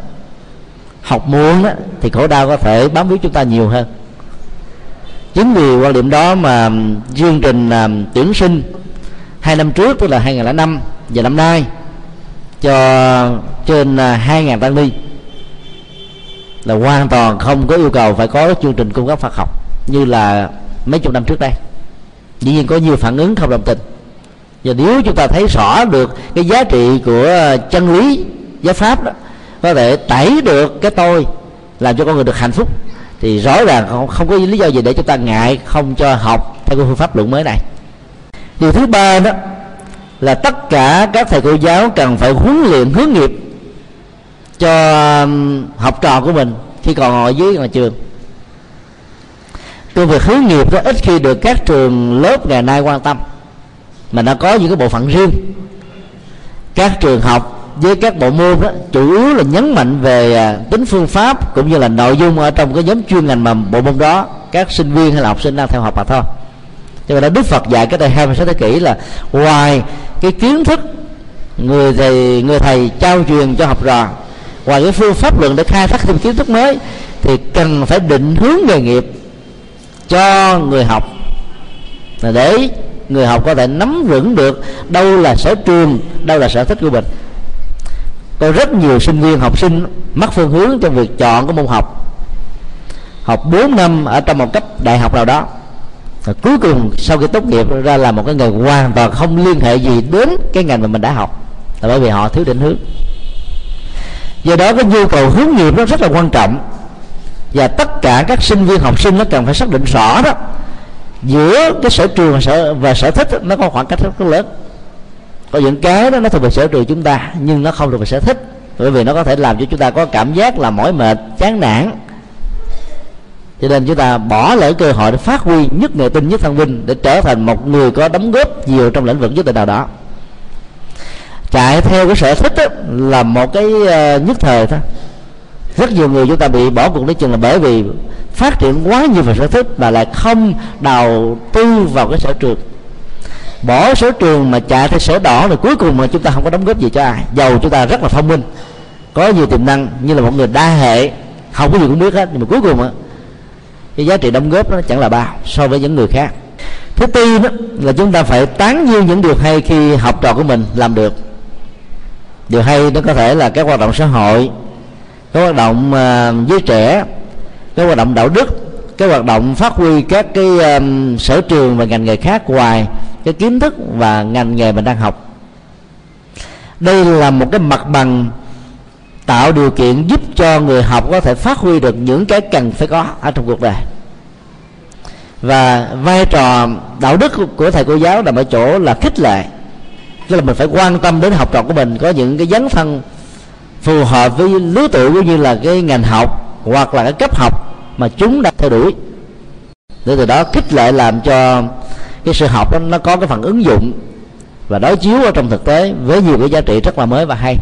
Học muôn đó, thì khổ đau có thể bám víu chúng ta nhiều hơn. Chính vì quan điểm đó mà chương trình uh, tuyển sinh hai năm trước tức là 2005 và năm nay cho trên à, 2.000 tăng ni là hoàn toàn không có yêu cầu phải có chương trình cung cấp Phật học như là mấy chục năm trước đây. Dĩ nhiên có nhiều phản ứng không đồng tình và nếu chúng ta thấy rõ được cái giá trị của chân lý giáo pháp đó có thể tẩy được cái tôi làm cho con người được hạnh phúc thì rõ ràng không, không có lý do gì để chúng ta ngại không cho học theo cái phương pháp luận mới này. Điều thứ ba đó là tất cả các thầy cô giáo cần phải huấn luyện hướng nghiệp cho học trò của mình khi còn ở dưới nhà trường. Công việc hướng nghiệp đó ít khi được các trường lớp ngày nay quan tâm mà nó có những cái bộ phận riêng. Các trường học với các bộ môn đó chủ yếu là nhấn mạnh về à, tính phương pháp cũng như là nội dung ở trong cái nhóm chuyên ngành mà bộ môn đó, các sinh viên hay là học sinh đang theo học mà thôi. Cho nên Đức Phật dạy cái đây 26 thế kỷ là ngoài cái kiến thức người thầy người thầy trao truyền cho học trò ngoài cái phương pháp luận để khai thác thêm kiến thức mới thì cần phải định hướng nghề nghiệp cho người học. Là để người học có thể nắm vững được đâu là sở trường, đâu là sở thích của mình. Có rất nhiều sinh viên, học sinh mất phương hướng trong việc chọn cái môn học. Học 4 năm ở trong một cấp đại học nào đó. Và cuối cùng sau khi tốt nghiệp ra là một cái nghề hoàn toàn không liên hệ gì đến cái ngành mà mình đã học. Là bởi vì họ thiếu định hướng. Do đó cái nhu cầu hướng nghiệp nó rất là quan trọng. Và tất cả các sinh viên, học sinh nó cần phải xác định rõ đó giữa cái sở trường và sở, và sở thích nó có khoảng cách rất lớn. Có những cái đó nó thuộc về sở trường chúng ta nhưng nó không thuộc về sở thích. Bởi vì nó có thể làm cho chúng ta có cảm giác là mỏi mệt chán nản. Cho nên chúng ta bỏ lỡ cơ hội để phát huy nhất nghệ tinh nhất thân vinh để trở thành một người có đóng góp nhiều trong lĩnh vực nhất định nào đó. Chạy theo cái sở thích đó, là một cái ờ, nhất thời thôi. Rất nhiều người chúng ta bị bỏ cuộc nói chừng là bởi vì phát triển quá nhiều về sở thích mà lại không đầu tư vào cái sở trường. Bỏ sở trường mà chạy theo sở đỏ thì cuối cùng mà chúng ta không có đóng góp gì cho ai. Giàu chúng ta rất là thông minh có nhiều tiềm năng như là một người đa hệ không có gì cũng biết hết nhưng mà cuối cùng á cái giá trị đóng góp nó chẳng là bao so với những người khác. Thứ tư đó là chúng ta phải tán dương những điều hay khi học trò của mình làm được. Điều hay nó có thể là các hoạt động xã hội các hoạt động à, uh, với trẻ các hoạt động đạo đức cái hoạt động phát huy các cái um, sở trường và ngành nghề khác ngoài cái kiến thức và ngành nghề mình đang học. Đây là một cái mặt bằng tạo điều kiện giúp cho người học có thể phát huy được những cái cần phải có ở trong cuộc đời. Và vai trò đạo đức của thầy cô giáo nằm ở chỗ là khích lệ. Tức là mình phải quan tâm đến học trò của mình có những cái dấn thân phù hợp với lứa tuổi cũng như là cái ngành học hoặc là cái cấp học mà chúng đang theo đuổi. Để từ đó khích lệ làm cho cái sự học đó nó có cái phần ứng dụng và đối chiếu ở trong thực tế với nhiều cái giá trị rất là mới và hay.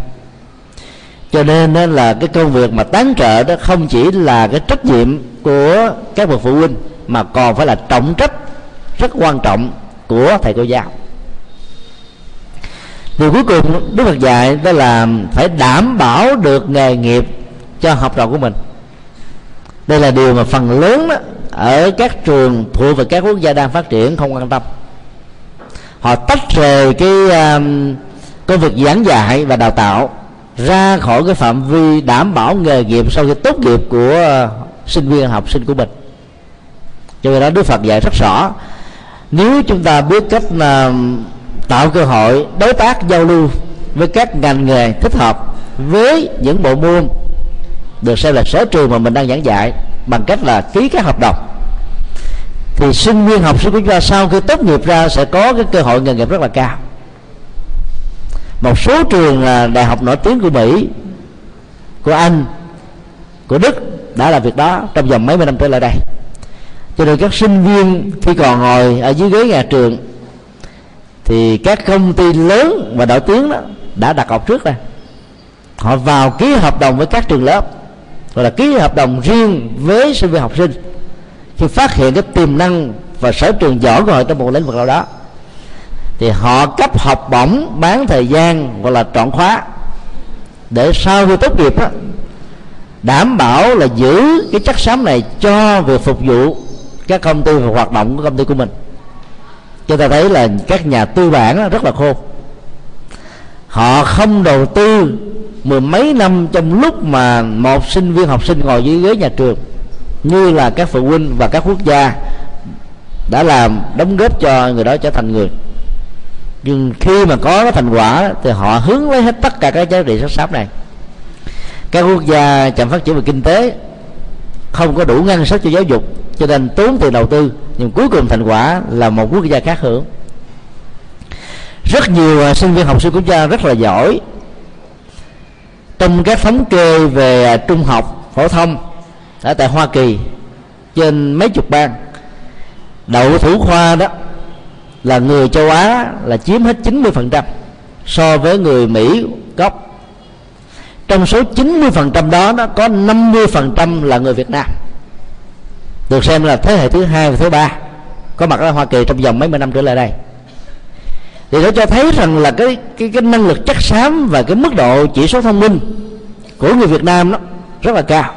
Cho nên là cái công việc mà tán trợ đó không chỉ là cái trách nhiệm của các bậc phụ huynh mà còn phải là trọng trách rất quan trọng của thầy cô giáo. Điều cuối cùng đức phật dạy đó là phải đảm bảo được nghề nghiệp cho học trò của mình đây là điều mà phần lớn đó, ở các trường thuộc về các quốc gia đang phát triển không quan tâm. Họ tách rời cái um, công việc giảng dạy và đào tạo ra khỏi cái phạm vi đảm bảo nghề nghiệp sau khi tốt nghiệp của uh, sinh viên học sinh của mình. Cho nên đó đức phật dạy rất rõ nếu chúng ta biết cách uh, tạo cơ hội đối tác giao lưu với các ngành nghề thích hợp với những bộ môn được xem là sở trường mà mình đang giảng dạy bằng cách là ký các hợp đồng. Thì sinh viên, học sinh của chúng ta sau khi tốt nghiệp ra sẽ có cái cơ hội nghề nghiệp rất là cao. Một số trường là đại học nổi tiếng của mỹ, của anh, của đức đã làm việc đó trong vòng mấy mươi năm trở lại đây. Cho nên các sinh viên khi còn ngồi ở dưới ghế nhà trường, thì các công ty lớn và nổi tiếng đó đã đặt cọc trước rồi họ vào ký hợp đồng với các trường lớp gọi là ký hợp đồng riêng với sinh viên học sinh. Khi phát hiện cái tiềm năng và sở trường giỏi của họ trong một lĩnh vực nào đó thì họ cấp học bổng bán thời gian gọi là trọn khóa để sau khi tốt nghiệp đó, đảm bảo là giữ cái chất xám này cho việc phục vụ các công ty và hoạt động của công ty của mình. Chúng ta thấy là các nhà tư bản rất là khô. Họ không đầu tư mười mấy năm trong lúc mà một sinh viên học sinh ngồi dưới ghế nhà trường, như là các phụ huynh và các quốc gia đã làm đóng góp cho người đó trở thành người. Nhưng khi mà có cái thành quả thì họ hướng lấy hết tất cả các giá trị sắc này. Các quốc gia chậm phát triển về kinh tế, không có đủ ngân sách cho giáo dục, cho nên tốn tiền đầu tư, nhưng cuối cùng thành quả là một quốc gia khác hưởng. Rất nhiều sinh viên, học sinh quốc gia rất là giỏi trong các thống kê về à, trung học phổ thông ở tại Hoa Kỳ trên mấy chục bang. Đậu thủ khoa đó là người châu Á là chiếm hết 90% so với người Mỹ gốc. Trong số 90% đó nó có 50% là người Việt Nam. Được xem là thế hệ thứ hai và thứ ba có mặt ở Hoa Kỳ trong vòng mấy mươi năm trở lại đây thì nó cho thấy rằng là cái cái cái năng lực chắc xám và cái mức độ chỉ số thông minh của người Việt Nam đó rất là cao.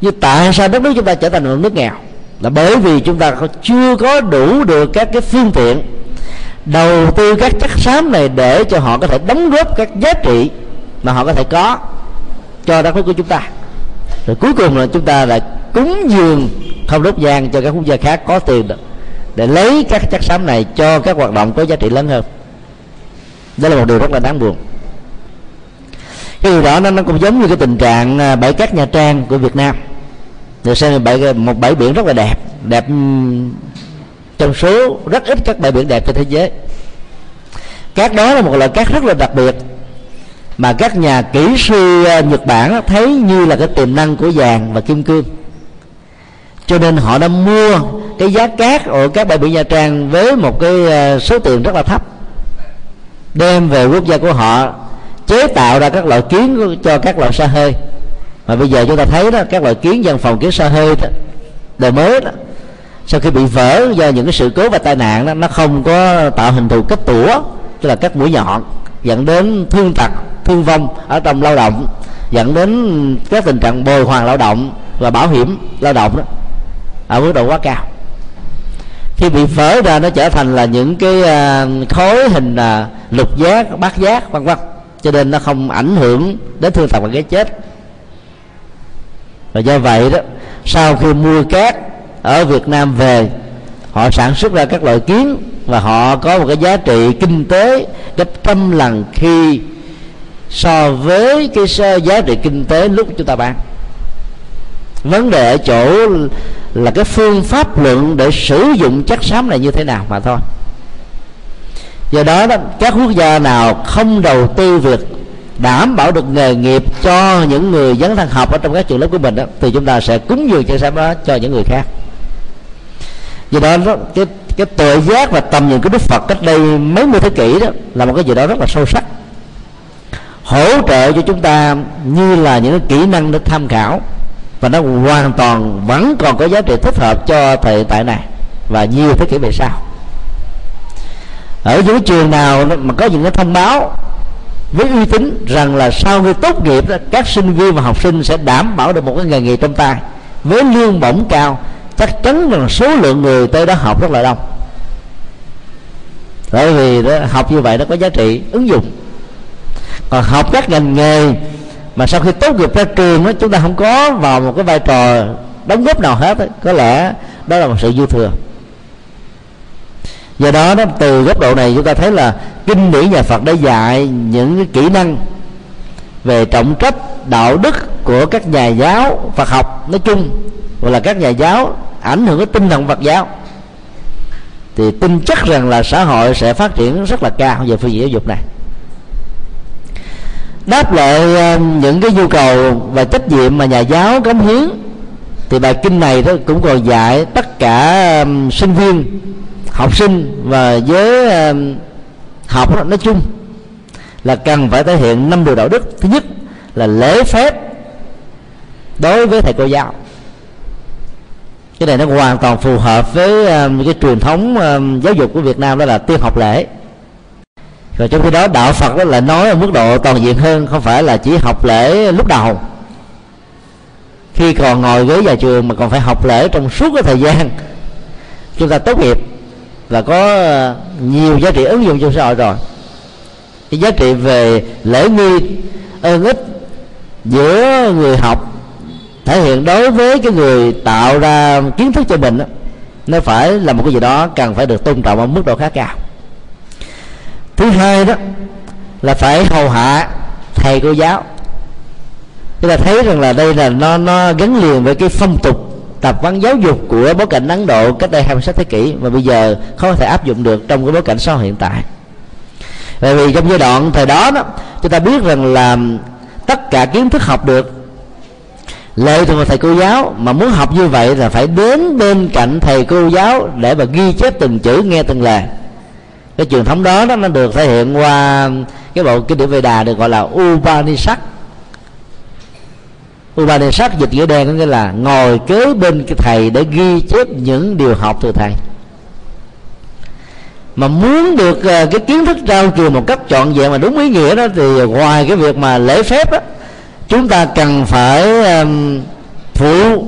Nhưng tại sao đất nước chúng ta trở thành một nước nghèo? Là bởi vì chúng ta chưa có đủ được các cái phương tiện đầu tư các chất xám này để cho họ có thể đóng góp các giá trị mà họ có thể có cho đất nước của chúng ta. Rồi cuối cùng là chúng ta lại cúng dường không đốt vàng cho các quốc gia khác có tiền được để lấy các chất xám này cho các hoạt động có giá trị lớn hơn. Đó là một điều rất là đáng buồn. Cái điều đó nó, nó cũng giống như cái tình trạng à, bãi cát nha trang của việt nam. Được xem là bãi, một bãi biển rất là đẹp đẹp trong số rất ít các bãi biển đẹp trên thế giới. Cát đó là một loại cát rất là đặc biệt mà các nhà kỹ sư à, Nhật Bản thấy như là cái tiềm năng của vàng và kim cương. Cho nên họ đã mua cái giá cát ở các bãi biển Nha Trang với một cái ờ, số tiền rất là thấp đem về quốc gia của họ chế tạo ra các loại kiến cho các loại xa hơi. Mà bây giờ chúng ta thấy đó các loại kiến văn phòng kiến xa hơi đó, đời mới đó sau khi bị vỡ do những cái sự cố và tai nạn đó nó không có tạo hình thù kết tủa tức là các mũi nhọn dẫn đến thương tật thương vong ở trong lao động dẫn đến các tình trạng bồi hoàn lao động và bảo hiểm lao động đó ở mức độ quá cao khi bị vỡ ra nó trở thành là những cái à, khối hình là lục giác, bát giác, vân vân. Cho nên nó không ảnh hưởng đến thương tật và cái chết. Và do vậy đó, sau khi mua cát ở Việt Nam về, họ sản xuất ra các loại kiến và họ có một cái giá trị kinh tế gấp trăm lần khi so với cái giá trị kinh tế lúc chúng ta bán vấn đề ở chỗ là cái phương pháp luận để sử dụng chất xám này như thế nào mà thôi. Do đó, đó các quốc gia nào không đầu tư việc đảm bảo được nghề nghiệp cho những người dấn thân học ở trong các trường lớp của mình đó, thì chúng ta sẽ cúng dường chất xám đó cho những người khác. Do đó cái cái tự giác và tầm nhìn của đức phật cách đây mấy mươi thế kỷ đó là một cái gì đó rất là sâu sắc. Hỗ trợ cho chúng ta như là những kỹ năng để tham khảo và nó hoàn toàn vẫn còn có giá trị thích hợp cho thời tại này và nhiều thế kỷ về sau. Ở những trường nào mà có những cái thông báo với uy tín rằng là sau khi tốt nghiệp các sinh viên và học sinh sẽ đảm bảo được một cái nghề nghiệp trong tay với lương bổng cao chắc chắn rằng số lượng người tới đó học rất là đông. Bởi vì đó, học như vậy nó có giá trị ứng dụng. Còn học các ngành nghề mà sau khi tốt nghiệp ra trường đó chúng ta không có vào một cái vai trò đóng góp nào hết có lẽ đó là một sự dư thừa. Do đó, đó từ góc độ này chúng ta thấy là kinh điển nhà Phật đã dạy những cái kỹ năng về trọng trách đạo đức của các nhà giáo Phật học nói chung hoặc là các nhà giáo ảnh hưởng đến tinh thần Phật giáo. Thì tin chắc rằng là xã hội sẽ phát triển rất là cao. Về phương diện giáo dục này đáp lại ờ, những cái nhu cầu và trách nhiệm mà nhà giáo cống hiến thì bài kinh này đó cũng còn dạy tất cả sinh viên học sinh và giới học đó, nói chung là cần phải thể hiện năm điều đạo đức. Thứ nhất là lễ phép đối với thầy cô giáo. Cái này nó hoàn toàn phù hợp với cái truyền thống giáo dục của Việt Nam đó là tiên học lễ rồi trong khi đó đạo Phật đó là nói ở mức độ toàn diện hơn không phải là chỉ học lễ lúc đầu. Khi còn ngồi ghế nhà trường mà còn phải học lễ trong suốt cái thời gian chúng ta tốt nghiệp và có ờ, nhiều giá trị ứng dụng trong xã hội rồi. Cái giá trị về lễ nghi ơn ích giữa người học thể hiện đối với cái người tạo ra kiến thức cho mình đó, nó phải là một cái gì đó cần phải được tôn trọng ở mức độ khá cao thứ hai đó là phải hầu hạ thầy cô giáo. Chúng ta thấy rằng là đây là nó nó gắn liền với cái phong tục tập quán giáo dục của bối cảnh Ấn Độ cách đây 26 thế kỷ mà bây giờ không thể áp dụng được trong cái bối cảnh xã hội hiện tại. Bởi vì trong giai đoạn thời đó đó, chúng ta biết rằng là tất cả kiến thức học được lệ thuộc vào thầy cô giáo mà muốn học như vậy là phải đến bên cạnh thầy cô giáo để mà ghi chép từng chữ, nghe từng lời cái truyền thống đó, đó nó được thể hiện qua cái bộ kinh điển Veda được gọi là Upanishad. Upanishad dịch nghĩa đen có nghĩa là ngồi kế bên cái thầy để ghi chép những điều học từ thầy. Mà muốn được ờ, cái kiến thức trao truyền một cách trọn vẹn mà đúng ý nghĩa đó thì ngoài cái việc mà lễ phép đó, chúng ta cần phải um, phụ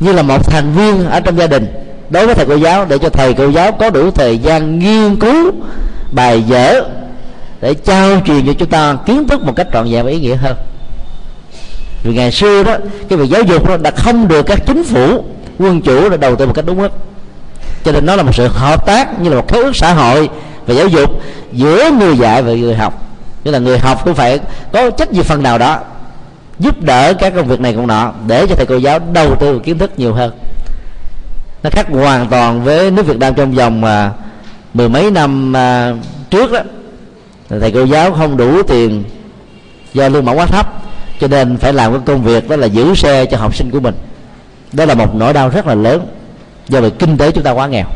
như là một thành viên ở trong gia đình đối với thầy cô giáo, để cho thầy cô giáo có đủ thời gian nghiên cứu, bài vở để trao truyền cho chúng ta kiến thức một cách trọn vẹn và ý nghĩa hơn. Vì ngày xưa đó, cái việc giáo dục đó đã không được các chính phủ, quân chủ đã đầu tư một cách đúng mức. Cho nên nó là một sự hợp tác, như là một khế ước xã hội về giáo dục giữa người dạy và người học. Tức là người học cũng phải có trách nhiệm phần nào đó, giúp đỡ các công việc này cũng nọ, để cho thầy cô giáo đầu tư kiến thức nhiều hơn nó khác hoàn toàn với nước Việt Nam trong vòng mà mười mấy năm à, trước đó. Thầy cô giáo không đủ tiền do lương mỏng quá thấp cho nên phải làm cái công việc đó là giữ xe cho học sinh của mình. Đó là một nỗi đau rất là lớn do về kinh tế chúng ta quá nghèo.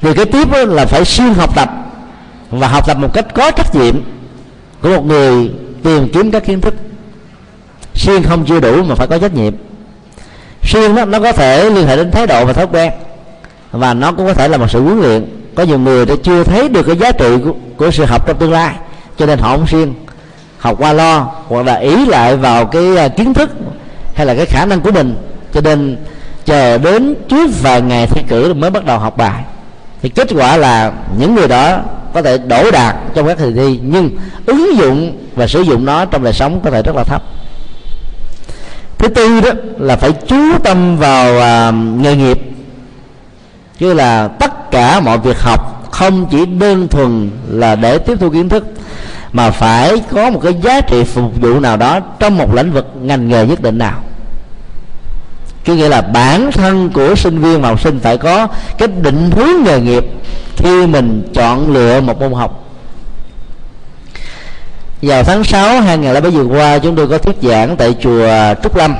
Vì cái tiếp là phải siêng học tập và học tập một cách có trách nhiệm của một người tìm kiếm các kiến thức. Siêng không chưa đủ mà phải có trách nhiệm siêng đó nó có thể liên hệ đến thái độ và thói quen. Và nó cũng có thể là một sự huấn luyện. Có nhiều người đã chưa thấy được cái giá trị của, của sự học trong tương lai cho nên họ không siêng học qua lo hoặc là ý lại vào cái à, kiến thức hay là cái khả năng của mình. Cho nên chờ đến trước vài ngày thi cử mới bắt đầu học bài. Thì kết quả là những người đó có thể đổ đạt trong các kỳ thi nhưng ứng dụng và sử dụng nó trong đời sống có thể rất là thấp thứ tư đó là phải chú tâm vào à, nghề nghiệp. Chứ là tất cả mọi việc học không chỉ đơn thuần là để tiếp thu kiến thức mà phải có một cái giá trị phục vụ nào đó trong một lĩnh vực ngành nghề nhất định nào. Có nghĩa là bản thân của sinh viên và học sinh phải có cái định hướng nghề nghiệp khi mình chọn lựa một môn học vào tháng 6 2007 vừa qua, chúng tôi có thuyết giảng tại chùa Trúc Lâm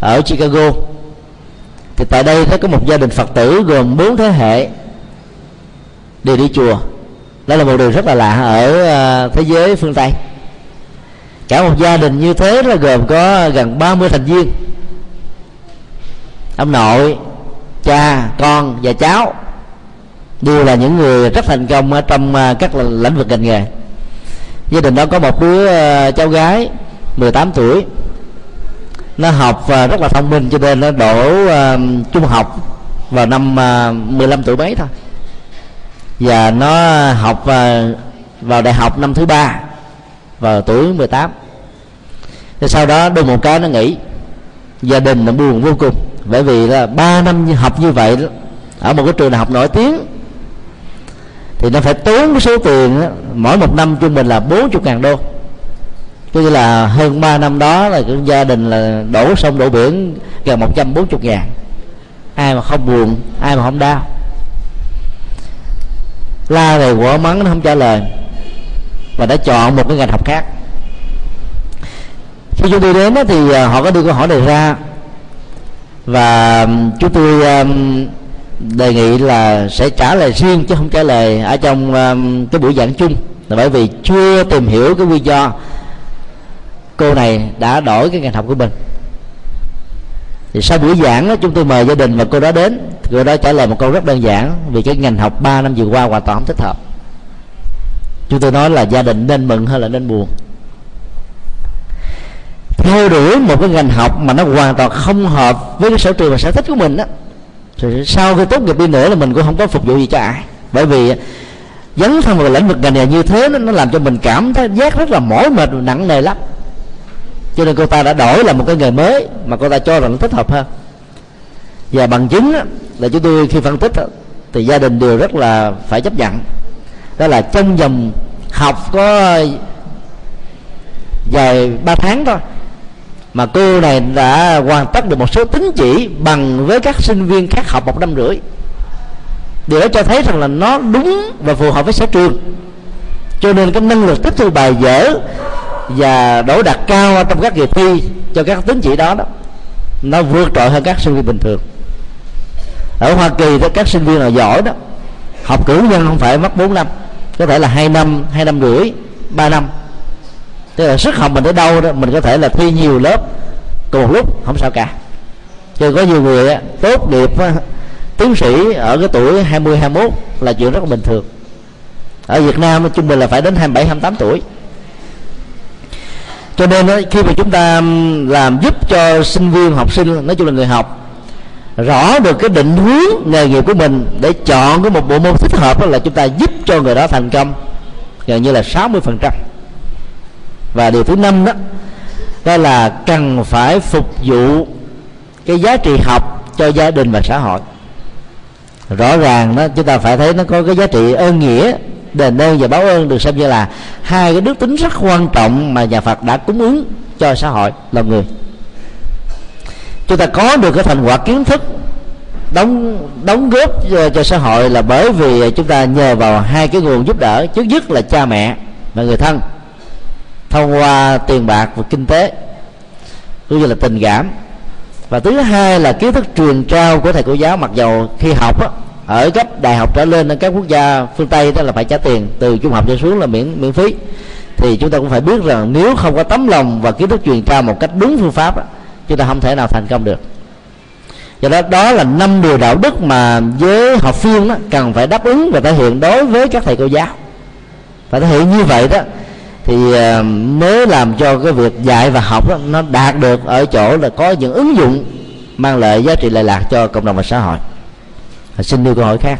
ở Chicago. Thì tại đây thấy có một gia đình Phật tử gồm bốn thế hệ đều đi chùa. Đó là một điều rất là lạ ở à, thế giới phương Tây. Cả một gia đình như thế là gồm có gần 30 thành viên. Ông nội, cha, con và cháu đều là những người rất thành công ở trong à, các lĩnh vực ngành nghề gia đình đó có một đứa ờ, cháu gái 18 tuổi. Nó học rất là thông minh, cho nên nó đổ ờ, trung học vào năm ờ, 15 tuổi mấy thôi. Và nó học vào đại học năm thứ ba, vào tuổi 18 Thế sau đó đôi một cái nó nghỉ. Gia đình nó buồn vô cùng, bởi vì là ba năm học như vậy, ở một cái trường đại học nổi tiếng thì nó phải tốn cái số tiền đó, mỗi một năm trung bình là 40 ngàn đô. Có nghĩa là hơn 3 năm đó là cái gia đình là đổ sông đổ biển gần 140 ngàn. Ai mà không buồn ai mà không đau. La rồi quả mắng nó không trả lời. Và đã chọn một cái ngành học khác. Khi chúng tôi đến đó, thì à, họ có đưa câu hỏi này ra. Và chúng tôi um, đề nghị là sẽ trả lời riêng chứ không trả lời ở trong um, cái buổi giảng chung. Là bởi vì chưa tìm hiểu cái nguyên do cô này đã đổi cái ngành học của mình. Thì sau buổi giảng đó, chúng tôi mời gia đình và cô đó đến. Cô đó trả lời một câu rất đơn giản vì cái ngành học 3 năm vừa qua hoàn toàn không thích hợp. Chúng tôi nói là gia đình nên mừng hay là nên buồn. Theo đuổi một cái ngành học mà nó hoàn toàn không hợp với cái sở trường và sở thích của mình đó thì sau khi tốt nghiệp đi nữa là mình cũng không có phục vụ gì cho ai. Bởi vì dấn thân vào lĩnh vực ngành nghề như thế nó, nó làm cho mình cảm thấy giác rất là mỏi mệt nặng nề lắm. Cho nên cô ta đã đổi là một cái nghề mới mà cô ta cho rằng nó thích hợp hơn. Và bằng chứng đó, là chúng tôi khi phân tích đó, thì gia đình đều rất là phải chấp nhận. Đó là trong vòng học có vài ba tháng thôi mà cô này đã hoàn tất được một số tín chỉ bằng với các sinh viên khác học một năm rưỡi. Điều đó cho thấy rằng là nó đúng và phù hợp với sở trường. Cho nên cái năng lực tiếp thu bài dở và đổ đạt cao trong các kỳ thi cho các tín chỉ đó đó, nó vượt trội hơn các sinh viên bình thường. Ở Hoa Kỳ thì các sinh viên là giỏi đó, học cử nhân không phải mất 4 năm, có thể là hai năm hai năm rưỡi, ba năm tức là sức học mình ở đâu đó, mình có thể là thi nhiều lớp, cùng một lúc, không sao cả. Chứ có nhiều người tốt nghiệp tiến sĩ ở cái tuổi 20 21 là chuyện rất là bình thường. Ở Việt Nam trung bình là phải đến 27 28 tuổi. Cho nên khi mà chúng ta làm giúp cho sinh viên, học sinh, nói chung là người học, rõ được cái định hướng nghề nghiệp của mình để chọn cái một bộ môn thích hợp đó là chúng ta giúp cho người đó thành công. Gần như là 60 phần trăm và điều thứ năm đó đó là cần phải phục vụ cái giá trị học cho gia đình và xã hội. Rõ ràng đó chúng ta phải thấy nó có cái giá trị ơn nghĩa đền ơn và báo ơn được xem như là hai cái đức tính rất quan trọng mà nhà Phật đã cúng ứng cho xã hội là người. Chúng ta có được cái thành quả kiến thức đóng đóng góp cho, cho xã hội là bởi vì chúng ta nhờ vào hai cái nguồn giúp đỡ. Trước nhất là cha mẹ và người thân thông qua tiền bạc và kinh tế cũng như là tình cảm. Và thứ hai là kiến thức truyền trao của thầy cô giáo mặc dầu khi học á, ở cấp đại học trở lên ở các quốc gia phương tây đó là phải trả tiền từ trung học cho xuống là miễn miễn phí thì chúng ta cũng phải biết rằng nếu không có tấm lòng và kiến thức truyền trao một cách đúng phương pháp chúng ta không thể nào thành công được. Do đó đó là năm điều đạo đức mà giới học viên đó, cần phải đáp ứng và thể hiện đối với các thầy cô giáo. Và thể hiện như vậy đó thì à, mới làm cho cái việc dạy và học đó, nó đạt được ở chỗ là có những ứng dụng mang lại giá trị lệ lạc cho cộng đồng và xã hội. Xin đưa câu hỏi khác.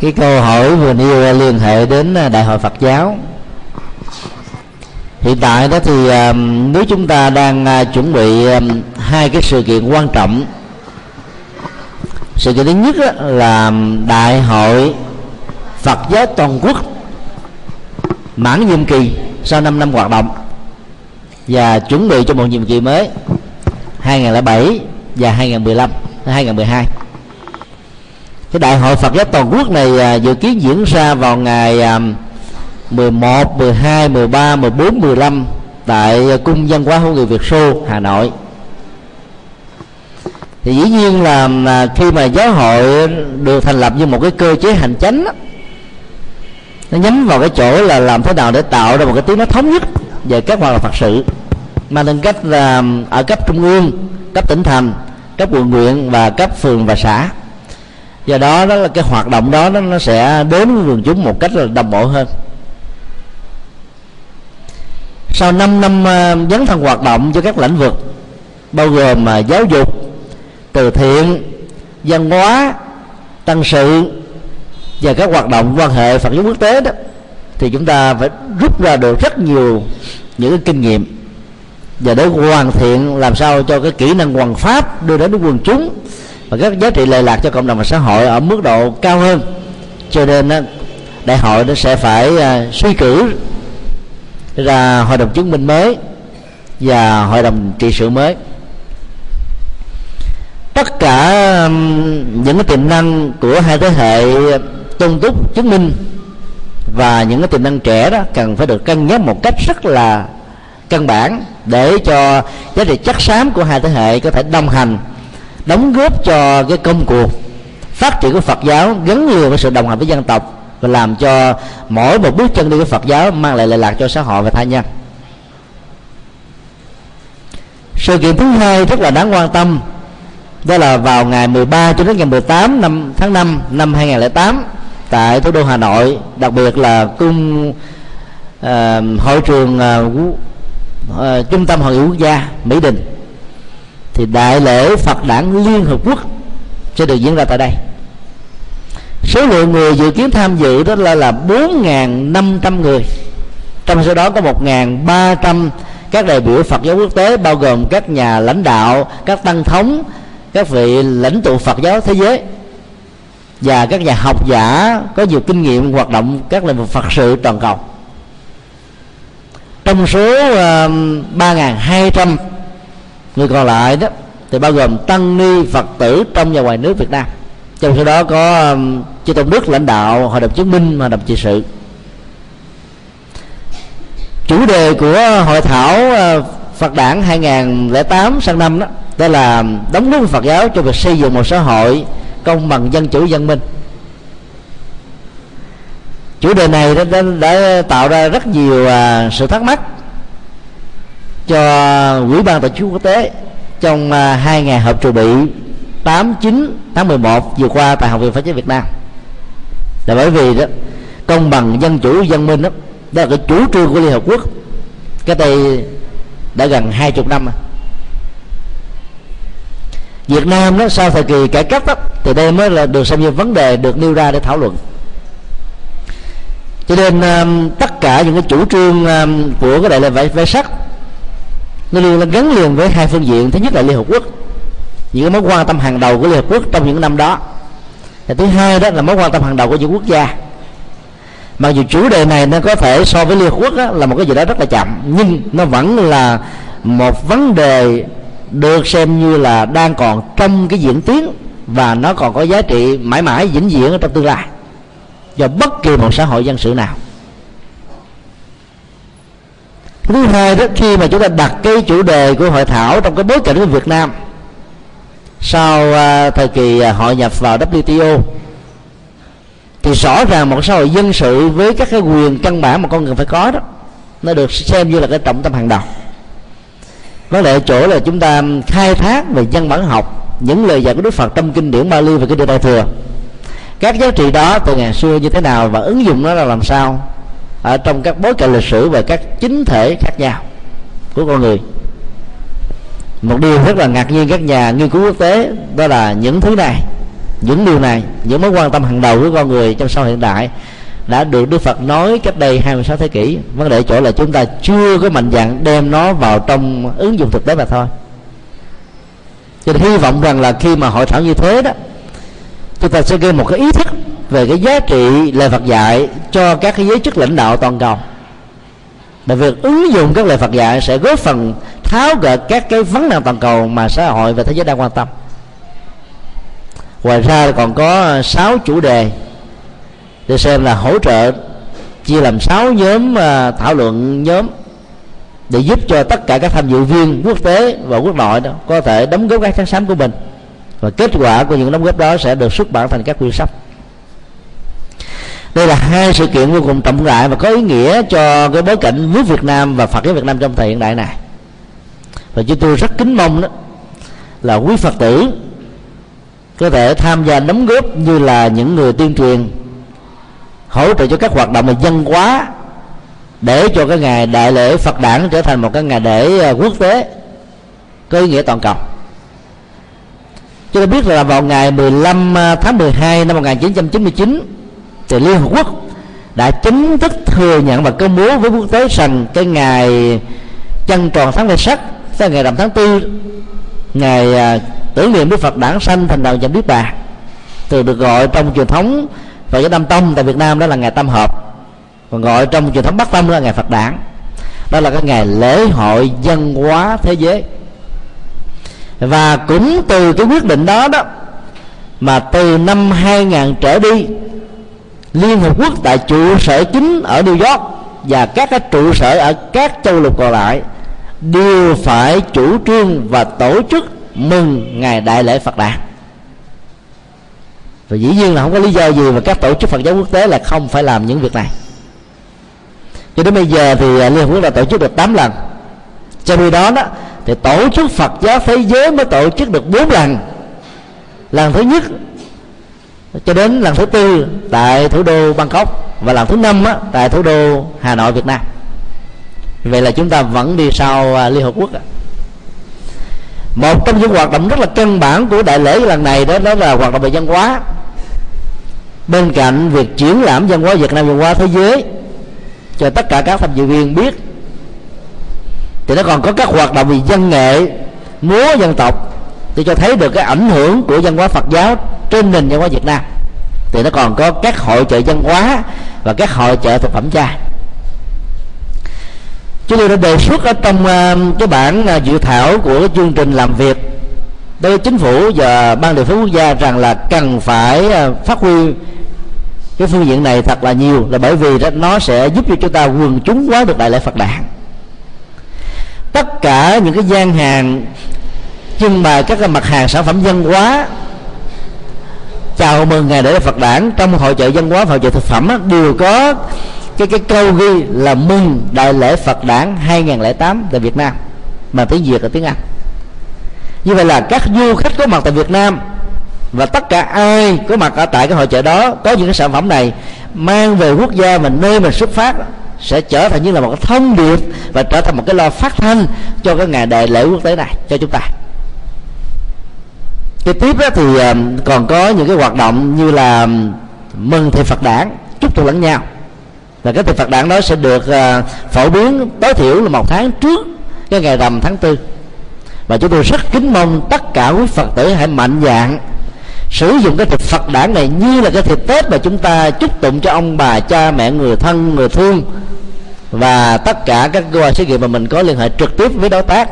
Cái câu hỏi vừa nêu à, liên hệ đến à, đại hội Phật giáo hiện tại đó thì nếu chúng ta đang à, chuẩn bị hai cái sự kiện quan trọng. Sự kiện thứ nhất là đại hội Phật giáo toàn quốc mãn nhiệm kỳ sau 5 năm hoạt động và chuẩn bị cho một nhiệm kỳ mới 2007 và 2015 2012 cái đại hội Phật giáo toàn quốc này à, dự kiến diễn ra vào ngày 11, 12, 13, 14, 15 tại cung văn hóa hữu nghị Việt Xô Hà Nội. Thì dĩ nhiên là à, khi mà giáo hội được thành lập như một cái cơ chế hành chánh đó, nó nhắm vào cái chỗ là làm thế nào để tạo ra một cái tiếng nó thống nhất về các hoạt động Phật sự mang tính cách là à, ở cấp trung ương cấp tỉnh thành cấp quận huyện và cấp phường và xã. Do đó đó là cái hoạt động đó nó sẽ đến với quần chúng một cách là đồng bộ hơn sau 5 năm à, dấn thân hoạt động cho các lĩnh vực bao gồm mà giáo dục từ thiện văn hóa tăng sự và các hoạt động quan hệ phản ứng quốc tế đó thì chúng ta phải rút ra được rất nhiều những cái kinh nghiệm và để hoàn thiện làm sao cho cái kỹ năng hoàn pháp đưa đến quần chúng và các giá trị lệ lạc cho cộng đồng và xã hội ở mức độ cao hơn. Cho nên đại hội nó sẽ phải ờ, suy cử ra hội đồng chứng minh mới và hội đồng trị sự mới. Tất cả những cái tiềm năng của hai thế hệ tôn túc chứng minh và những cái tiềm năng trẻ đó cần phải được cân nhắc một cách rất là căn bản để cho giá trị chắc xám của hai thế hệ có thể đồng hành, đóng góp cho cái công cuộc phát triển của Phật giáo gắn liền với sự đồng hành với dân tộc và làm cho mỗi một bước chân đi của Phật giáo mang lại lệ lạc cho xã hội và tha nhân. Sự kiện thứ hai rất là đáng quan tâm đó là vào ngày 13 cho đến ngày 18 năm tháng 5 năm 2008 tại thủ đô Hà Nội đặc biệt là cung uh, hội trường uh, uh, trung tâm hội nghị quốc gia Mỹ Đình. Thì đại lễ Phật đản Liên Hợp Quốc sẽ được diễn ra tại đây số lượng người dự kiến tham dự đó là là 4.500 người. Trong số đó có 1.300 các đại biểu Phật giáo quốc tế bao gồm các nhà lãnh đạo các tăng thống các vị lãnh tụ Phật giáo thế giới. Và các nhà học giả có nhiều kinh nghiệm hoạt động các lĩnh vực Phật sự toàn cầu. Trong số uh, 3.200 người còn lại đó thì bao gồm tăng ni Phật tử trong và ngoài nước Việt Nam. Trong số đó có um, chư tôn đức lãnh đạo hội đồng chứng minh hội đồng trị sự. Chủ đề của hội thảo ờ, Phật đảng 2008 sang năm đó đó là đóng góp Phật giáo cho việc xây dựng một xã hội công bằng dân chủ dân minh. Chủ đề này đã, đã, đã tạo ra rất nhiều à, sự thắc mắc cho quỹ ban tổ chức quốc tế trong à, hai ngày họp trụ bị 8 9 tháng 11 vừa qua tại học viện Phật giáo Việt Nam là bởi vì đó công bằng dân chủ dân minh đó, đó là cái chủ trương của Liên Hợp Quốc. Cái đây đã gần hai chục năm rồi. Việt Nam đó sau thời kỳ cải cách đó, thì đây mới là được xem như vấn đề được nêu ra để thảo luận. Cho nên um, tất cả những cái chủ trương um, của cái đại lễ vải, vải sắt nó liên là gắn liền với hai phương diện. Thứ nhất là liên hợp quốc. Những cái mối quan tâm hàng đầu của liên hợp quốc trong những năm đó và thứ hai đó là mối quan tâm hàng đầu của những quốc gia. Mặc dù chủ đề này nó có thể so với liên hợp quốc đó, là một cái gì đó rất là chậm nhưng nó vẫn là một vấn đề được xem như là đang còn trong cái diễn tiến và nó còn có giá trị mãi mãi vĩnh viễn ở trong tương lai. Cho bất kỳ một xã hội dân sự nào. Thứ hai đó khi mà chúng ta đặt cái chủ đề của hội thảo trong cái bối cảnh của Việt Nam sau uh, thời kỳ uh, hội nhập vào WTO thì rõ ràng một xã hội dân sự với các cái quyền căn bản mà con người phải có đó nó được xem như là cái trọng tâm hàng đầu. Vấn đề chỗ là chúng ta khai thác về dân bản học những lời dạy của Đức Phật trong kinh điển Bali và kinh điển Đại thừa. Các giá trị đó từ ngày xưa như thế nào và ứng dụng nó là làm sao ở trong các bối cảnh lịch sử và các chính thể khác nhau của con người một điều rất là ngạc nhiên các nhà nghiên cứu quốc tế, đó là những thứ này, những điều này, những mối quan tâm hàng đầu của con người trong xã hội hiện đại đã được Đức Phật nói cách đây 26 thế kỷ. Vấn đề chỗ là chúng ta chưa có mạnh dạn đem nó vào trong ứng dụng thực tế mà thôi. Cho nên hy vọng rằng là khi mà hội thảo như thế đó, chúng ta sẽ gây một cái ý thức về cái giá trị lời Phật dạy cho các cái giới chức lãnh đạo toàn cầu và việc ứng dụng các lời Phật dạy sẽ góp phần tháo gỡ các cái vấn nạn toàn cầu mà xã hội và thế giới đang quan tâm. Ngoài ra còn có sáu chủ đề để xem là hỗ trợ chia làm sáu nhóm à, thảo luận nhóm để giúp cho tất cả các tham dự viên quốc tế và quốc nội đó có thể đóng góp các sáng sám của mình. Và kết quả của những đóng góp đó sẽ được xuất bản thành các quyển sách đây là hai sự kiện vô cùng trọng đại và có ý nghĩa cho cái bối cảnh nước Việt Nam và Phật giáo Việt Nam trong thời hiện đại này. Và chúng tôi rất kính mong đó là quý Phật tử có thể tham gia đóng góp như là những người tuyên truyền, hỗ trợ cho các hoạt động mà dân hóa để cho cái ngày đại lễ Phật đản trở thành một cái ngày lễ à, quốc tế có ý nghĩa toàn cầu. Chúng ta biết là vào ngày 15 à, tháng 12 năm 1999 thì Liên Hợp Quốc đã chính thức thừa nhận và công bố với quốc tế rằng cái ngày chân tròn tháng về sắc cái ngày rằm tháng tư ngày à, tưởng niệm Đức Phật đản sanh thành đạo nhập Niết Bàn từ được gọi trong truyền thống và cái Nam Tông tại Việt Nam đó là ngày Tam Hợp còn gọi trong truyền thống Bắc Tông đó là ngày Phật đản. Đó là cái ngày lễ hội dân hóa thế giới. Và cũng từ cái quyết định đó đó mà từ năm 2000 trở đi Liên Hợp Quốc tại trụ sở chính ở New York và các cái trụ sở ở các châu lục còn lại đều phải chủ trương và tổ chức mừng ngày đại lễ Phật đản và dĩ nhiên là không có lý do gì mà các tổ chức Phật giáo quốc tế là không phải làm những việc này. Cho đến bây giờ thì à, Liên Hợp Quốc đã tổ chức được 8 lần. Trong khi đó đó, thì tổ chức Phật giáo thế giới mới tổ chức được 4 lần. Lần thứ nhất cho đến lần thứ tư tại thủ đô Bangkok và lần thứ năm á, tại thủ đô Hà Nội Việt Nam. Vậy là chúng ta vẫn đi sau à, Liên Hợp Quốc một trong những hoạt động rất là căn bản của đại lễ lần này đó đó là hoạt động về văn hóa. Bên cạnh việc triển lãm văn hóa Việt Nam văn hóa thế giới cho tất cả các tham dự viên biết thì nó còn có các hoạt động về văn nghệ múa dân tộc thì cho thấy được cái ảnh hưởng của văn hóa Phật giáo trên nền văn hóa Việt Nam. Thì nó còn có các hội chợ văn hóa và các hội chợ thực phẩm chay chúng tôi đã đề xuất ở trong à, cái bản à, dự thảo của chương trình làm việc đối với chính phủ và ban điều phối quốc gia rằng là cần phải à, phát huy cái phương diện này thật là nhiều là bởi vì đó, nó sẽ giúp cho chúng ta quần chúng hóa được đại lễ Phật đản tất cả những cái gian hàng trưng bày các cái mặt hàng sản phẩm văn hóa, chào mừng ngày lễ Phật đản, trong hội chợ văn hóa và hội chợ thực phẩm đều có cái cái câu ghi là mừng đại lễ Phật đản 2008 tại Việt Nam. Mà tiếng Việt là tiếng Anh. Như vậy là các du khách có mặt tại Việt Nam và tất cả ai có mặt ở tại cái hội chợ đó có những cái sản phẩm này mang về quốc gia mình nơi mình xuất phát sẽ trở thành như là một cái thông điệp và trở thành một cái lo phát thanh cho cái ngày đại lễ quốc tế này cho chúng ta cái tiếp đó thì ờ, còn có những cái hoạt động như là mừng thầy Phật đản, chúc tụng lẫn nhau. Và cái thầy Phật đản đó sẽ được ờ, phổ biến, tối thiểu là một tháng trước cái ngày rằm tháng tư. Và chúng tôi rất kính mong tất cả quý Phật tử hãy mạnh dạng sử dụng cái thịt Phật đản này như là cái thịt Tết mà chúng ta chúc tụng cho ông bà, cha, mẹ, người thân, người thương. Và tất cả các cơ quan xét nghiệm mà mình có liên hệ trực tiếp với đối tác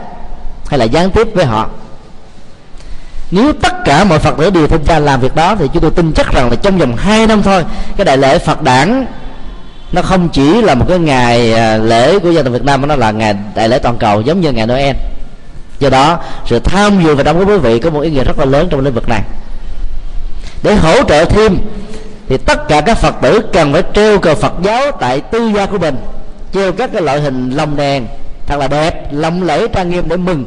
hay là gián tiếp với họ nếu tất cả mọi phật tử đều tham gia làm việc đó, thì chúng tôi tin chắc rằng là trong vòng 2 năm thôi, cái đại lễ phật đản, nó không chỉ là một cái ngày à, lễ của dân tộc Việt Nam, mà nó là ngày đại lễ toàn cầu, giống như ngày Noel. Do đó, sự tham dự và đóng góp quý vị có một ý nghĩa rất là lớn trong lĩnh vực này. Để hỗ trợ thêm, thì tất cả các phật tử cần phải treo cờ phật giáo tại tư gia của mình treo các cái loại hình lồng đèn, thật là đẹp, lộng lẫy trang nghiêm để mừng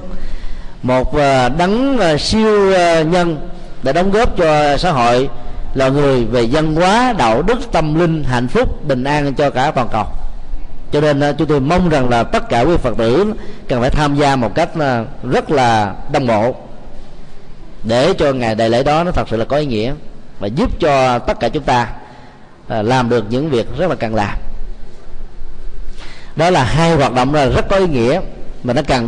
một à, đấng à, siêu à, nhân để đóng góp cho xã hội là người về văn hóa, đạo đức, tâm linh, hạnh phúc, bình an cho cả toàn cầu. Cho nên chúng tôi mong rằng là tất cả quý phật tử cần phải tham gia một cách rất là đồng bộ để cho ngày đại lễ đó nó thật sự là có ý nghĩa và giúp cho tất cả chúng ta làm được những việc rất là cần làm. Đó là hai hoạt động là rất có ý nghĩa mà nó cần